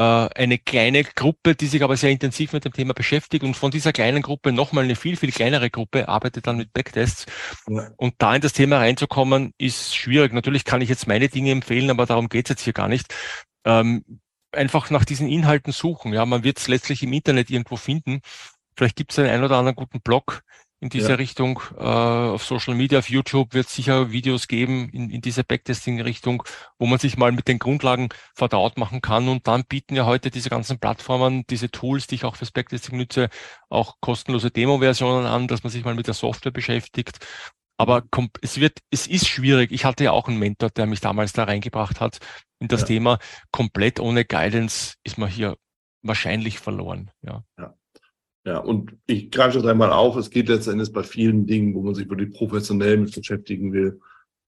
eine kleine Gruppe, die sich aber sehr intensiv mit dem Thema beschäftigt und von dieser kleinen Gruppe nochmal eine viel, viel kleinere Gruppe arbeitet dann mit Backtests. Ja. Und da in das Thema reinzukommen, ist schwierig. Natürlich kann ich jetzt meine Dinge empfehlen, aber darum geht es jetzt hier gar nicht. Ähm, einfach nach diesen Inhalten suchen. Ja, man wird es letztlich im Internet irgendwo finden. Vielleicht gibt es einen, einen oder anderen guten Blog, in dieser ja. Richtung. Äh, auf Social Media, auf YouTube wird es sicher Videos geben in, in diese Backtesting-Richtung, wo man sich mal mit den Grundlagen verdaut machen kann. Und dann bieten ja heute diese ganzen Plattformen, diese Tools, die ich auch fürs Backtesting nütze, auch kostenlose Demo-Versionen an, dass man sich mal mit der Software beschäftigt. Aber es wird, es ist schwierig. Ich hatte ja auch einen Mentor, der mich damals da reingebracht hat in das ja. Thema. Komplett ohne Guidance ist man hier wahrscheinlich verloren. Ja. ja. Ja, und ich greife das einmal auf. Es geht letztendlich bei vielen Dingen, wo man sich wirklich professionell mit beschäftigen will,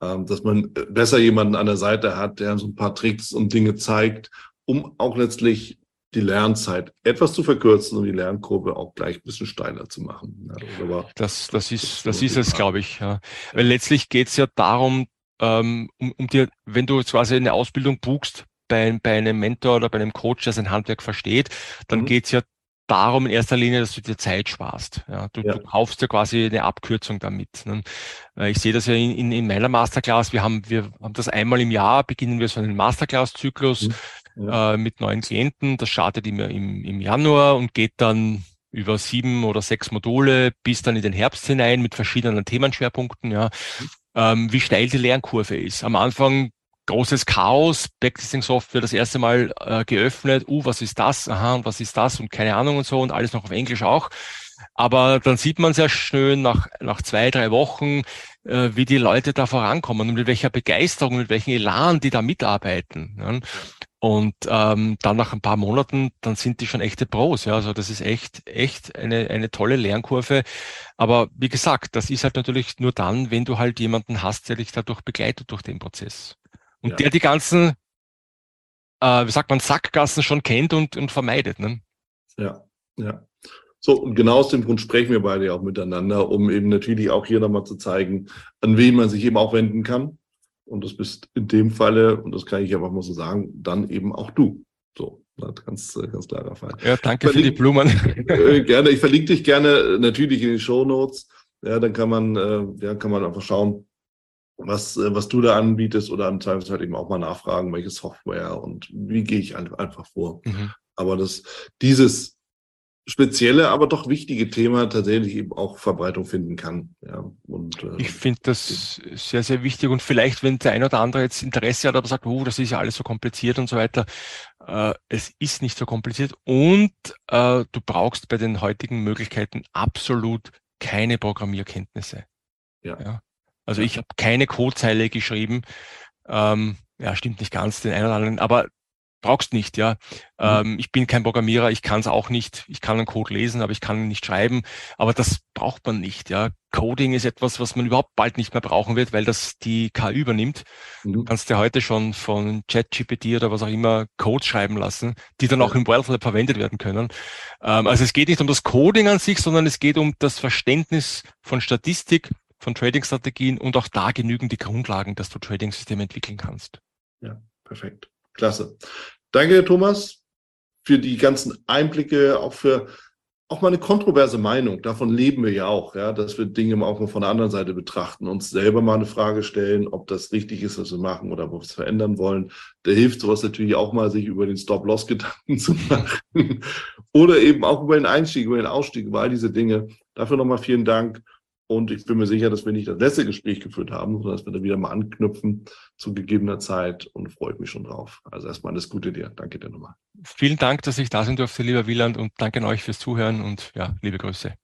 ähm, dass man besser jemanden an der Seite hat, der so ein paar Tricks und Dinge zeigt, um auch letztlich die Lernzeit etwas zu verkürzen und die Lernkurve auch gleich ein bisschen steiler zu machen. Ja, das, das ist, das ist es, glaube ich. Ja. Weil letztlich geht es ja darum, ähm, um, um dir, wenn du quasi eine Ausbildung buchst, bei, bei einem Mentor oder bei einem Coach, der sein Handwerk versteht, dann mhm. geht's ja darum in erster Linie, dass du dir Zeit sparst. Ja, du, ja. du kaufst ja quasi eine Abkürzung damit. Ne? Äh, ich sehe das ja in, in, in, meiner Masterclass. Wir haben, wir haben das einmal im Jahr, beginnen wir so einen Masterclass-Zyklus mhm. ja. äh, mit neuen Klienten. Das startet immer im, im Januar und geht dann über sieben oder sechs Module bis dann in den Herbst hinein mit verschiedenen Themenschwerpunkten. Ja. Mhm. Ähm, wie steil die Lernkurve ist. Am Anfang großes Chaos, Backtesting-Software das erste Mal äh, geöffnet, uh, was ist das, aha, und was ist das und keine Ahnung und so und alles noch auf Englisch auch. Aber dann sieht man sehr schön nach, nach zwei, drei Wochen, äh, wie die Leute da vorankommen und mit welcher Begeisterung, mit welchem Elan die da mitarbeiten. Ja. Und ähm, dann nach ein paar Monaten, dann sind die schon echte Pros. Ja, also das ist echt, echt eine, eine tolle Lernkurve. Aber wie gesagt, das ist halt natürlich nur dann, wenn du halt jemanden hast, der dich dadurch begleitet durch den Prozess. Und ja. der die ganzen, äh, wie sagt man, Sackgassen schon kennt und, und vermeidet. Ne? Ja, ja. So, und genau aus dem Grund sprechen wir beide auch miteinander, um eben natürlich auch hier nochmal zu zeigen, an wen man sich eben auch wenden kann. Und das bist in dem Falle, und das kann ich einfach mal so sagen, dann eben auch du. So, ganz, ganz klarer Fall. Ja, danke für die Blumen. Äh, gerne. Ich verlinke dich gerne natürlich in den Show Notes. Ja, dann kann man, äh, ja, kann man einfach schauen, was, äh, was du da anbietest oder am Zweifelsfall halt eben auch mal nachfragen, welche Software und wie gehe ich einfach vor. Mhm. Aber das, dieses spezielle, aber doch wichtige Thema tatsächlich eben auch Verbreitung finden kann. Ja, und, äh, ich finde das sehr, sehr wichtig und vielleicht, wenn der eine oder andere jetzt Interesse hat, aber sagt, oh, das ist ja alles so kompliziert und so weiter, äh, es ist nicht so kompliziert und äh, du brauchst bei den heutigen Möglichkeiten absolut keine Programmierkenntnisse. Ja. ja. Also ich habe keine Codezeile geschrieben. Ähm, ja, stimmt nicht ganz, den einen oder anderen, aber brauchst nicht, ja. Mhm. Ähm, ich bin kein Programmierer, ich kann es auch nicht. Ich kann einen Code lesen, aber ich kann ihn nicht schreiben. Aber das braucht man nicht, ja. Coding ist etwas, was man überhaupt bald nicht mehr brauchen wird, weil das die KI übernimmt. Mhm. Du kannst ja heute schon von ChatGPT oder was auch immer Codes schreiben lassen, die dann auch im Wealth Lab verwendet werden können. Ähm, also es geht nicht um das Coding an sich, sondern es geht um das Verständnis von Statistik, von Trading-Strategien und auch da genügen die Grundlagen, dass du Trading-Systeme entwickeln kannst. Ja, perfekt. Klasse. Danke, Thomas, für die ganzen Einblicke, auch für auch mal eine kontroverse Meinung. Davon leben wir ja auch, ja, dass wir Dinge auch mal von der anderen Seite betrachten, uns selber mal eine Frage stellen, ob das richtig ist, was wir machen oder ob wir es verändern wollen. Da hilft sowas natürlich auch mal, sich über den Stop-Loss-Gedanken zu machen oder eben auch über den Einstieg, über den Ausstieg, über all diese Dinge. Dafür nochmal vielen Dank. Und ich bin mir sicher, dass wir nicht das letzte Gespräch geführt haben, sondern dass wir da wieder mal anknüpfen zu gegebener Zeit und freue mich schon drauf. Also erstmal alles Gute dir. Danke dir nochmal. Vielen Dank, dass ich da sein durfte, lieber Wieland, und danke an euch fürs Zuhören und ja, liebe Grüße.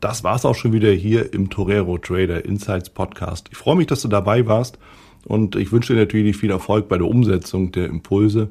Das war's auch schon wieder hier im Torero Trader Insights Podcast. Ich freue mich, dass du dabei warst und ich wünsche dir natürlich viel Erfolg bei der Umsetzung der Impulse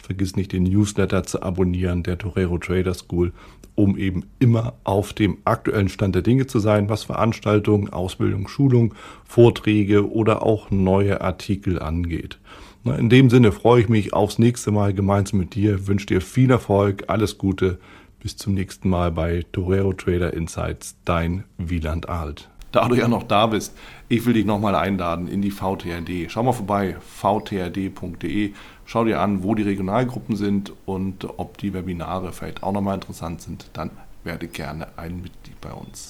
vergiss nicht den Newsletter zu abonnieren der Torero Trader School, um eben immer auf dem aktuellen Stand der Dinge zu sein, was Veranstaltungen, Ausbildung, Schulung, Vorträge oder auch neue Artikel angeht. In dem Sinne freue ich mich aufs nächste Mal gemeinsam mit dir, wünsche dir viel Erfolg, alles Gute, bis zum nächsten Mal bei Torero Trader Insights, dein Wieland Alt. Da du ja noch da bist, ich will dich nochmal einladen in die VTRD. Schau mal vorbei, vtrd.de. Schau dir an, wo die Regionalgruppen sind und ob die Webinare vielleicht auch nochmal interessant sind. Dann werde gerne ein Mitglied bei uns.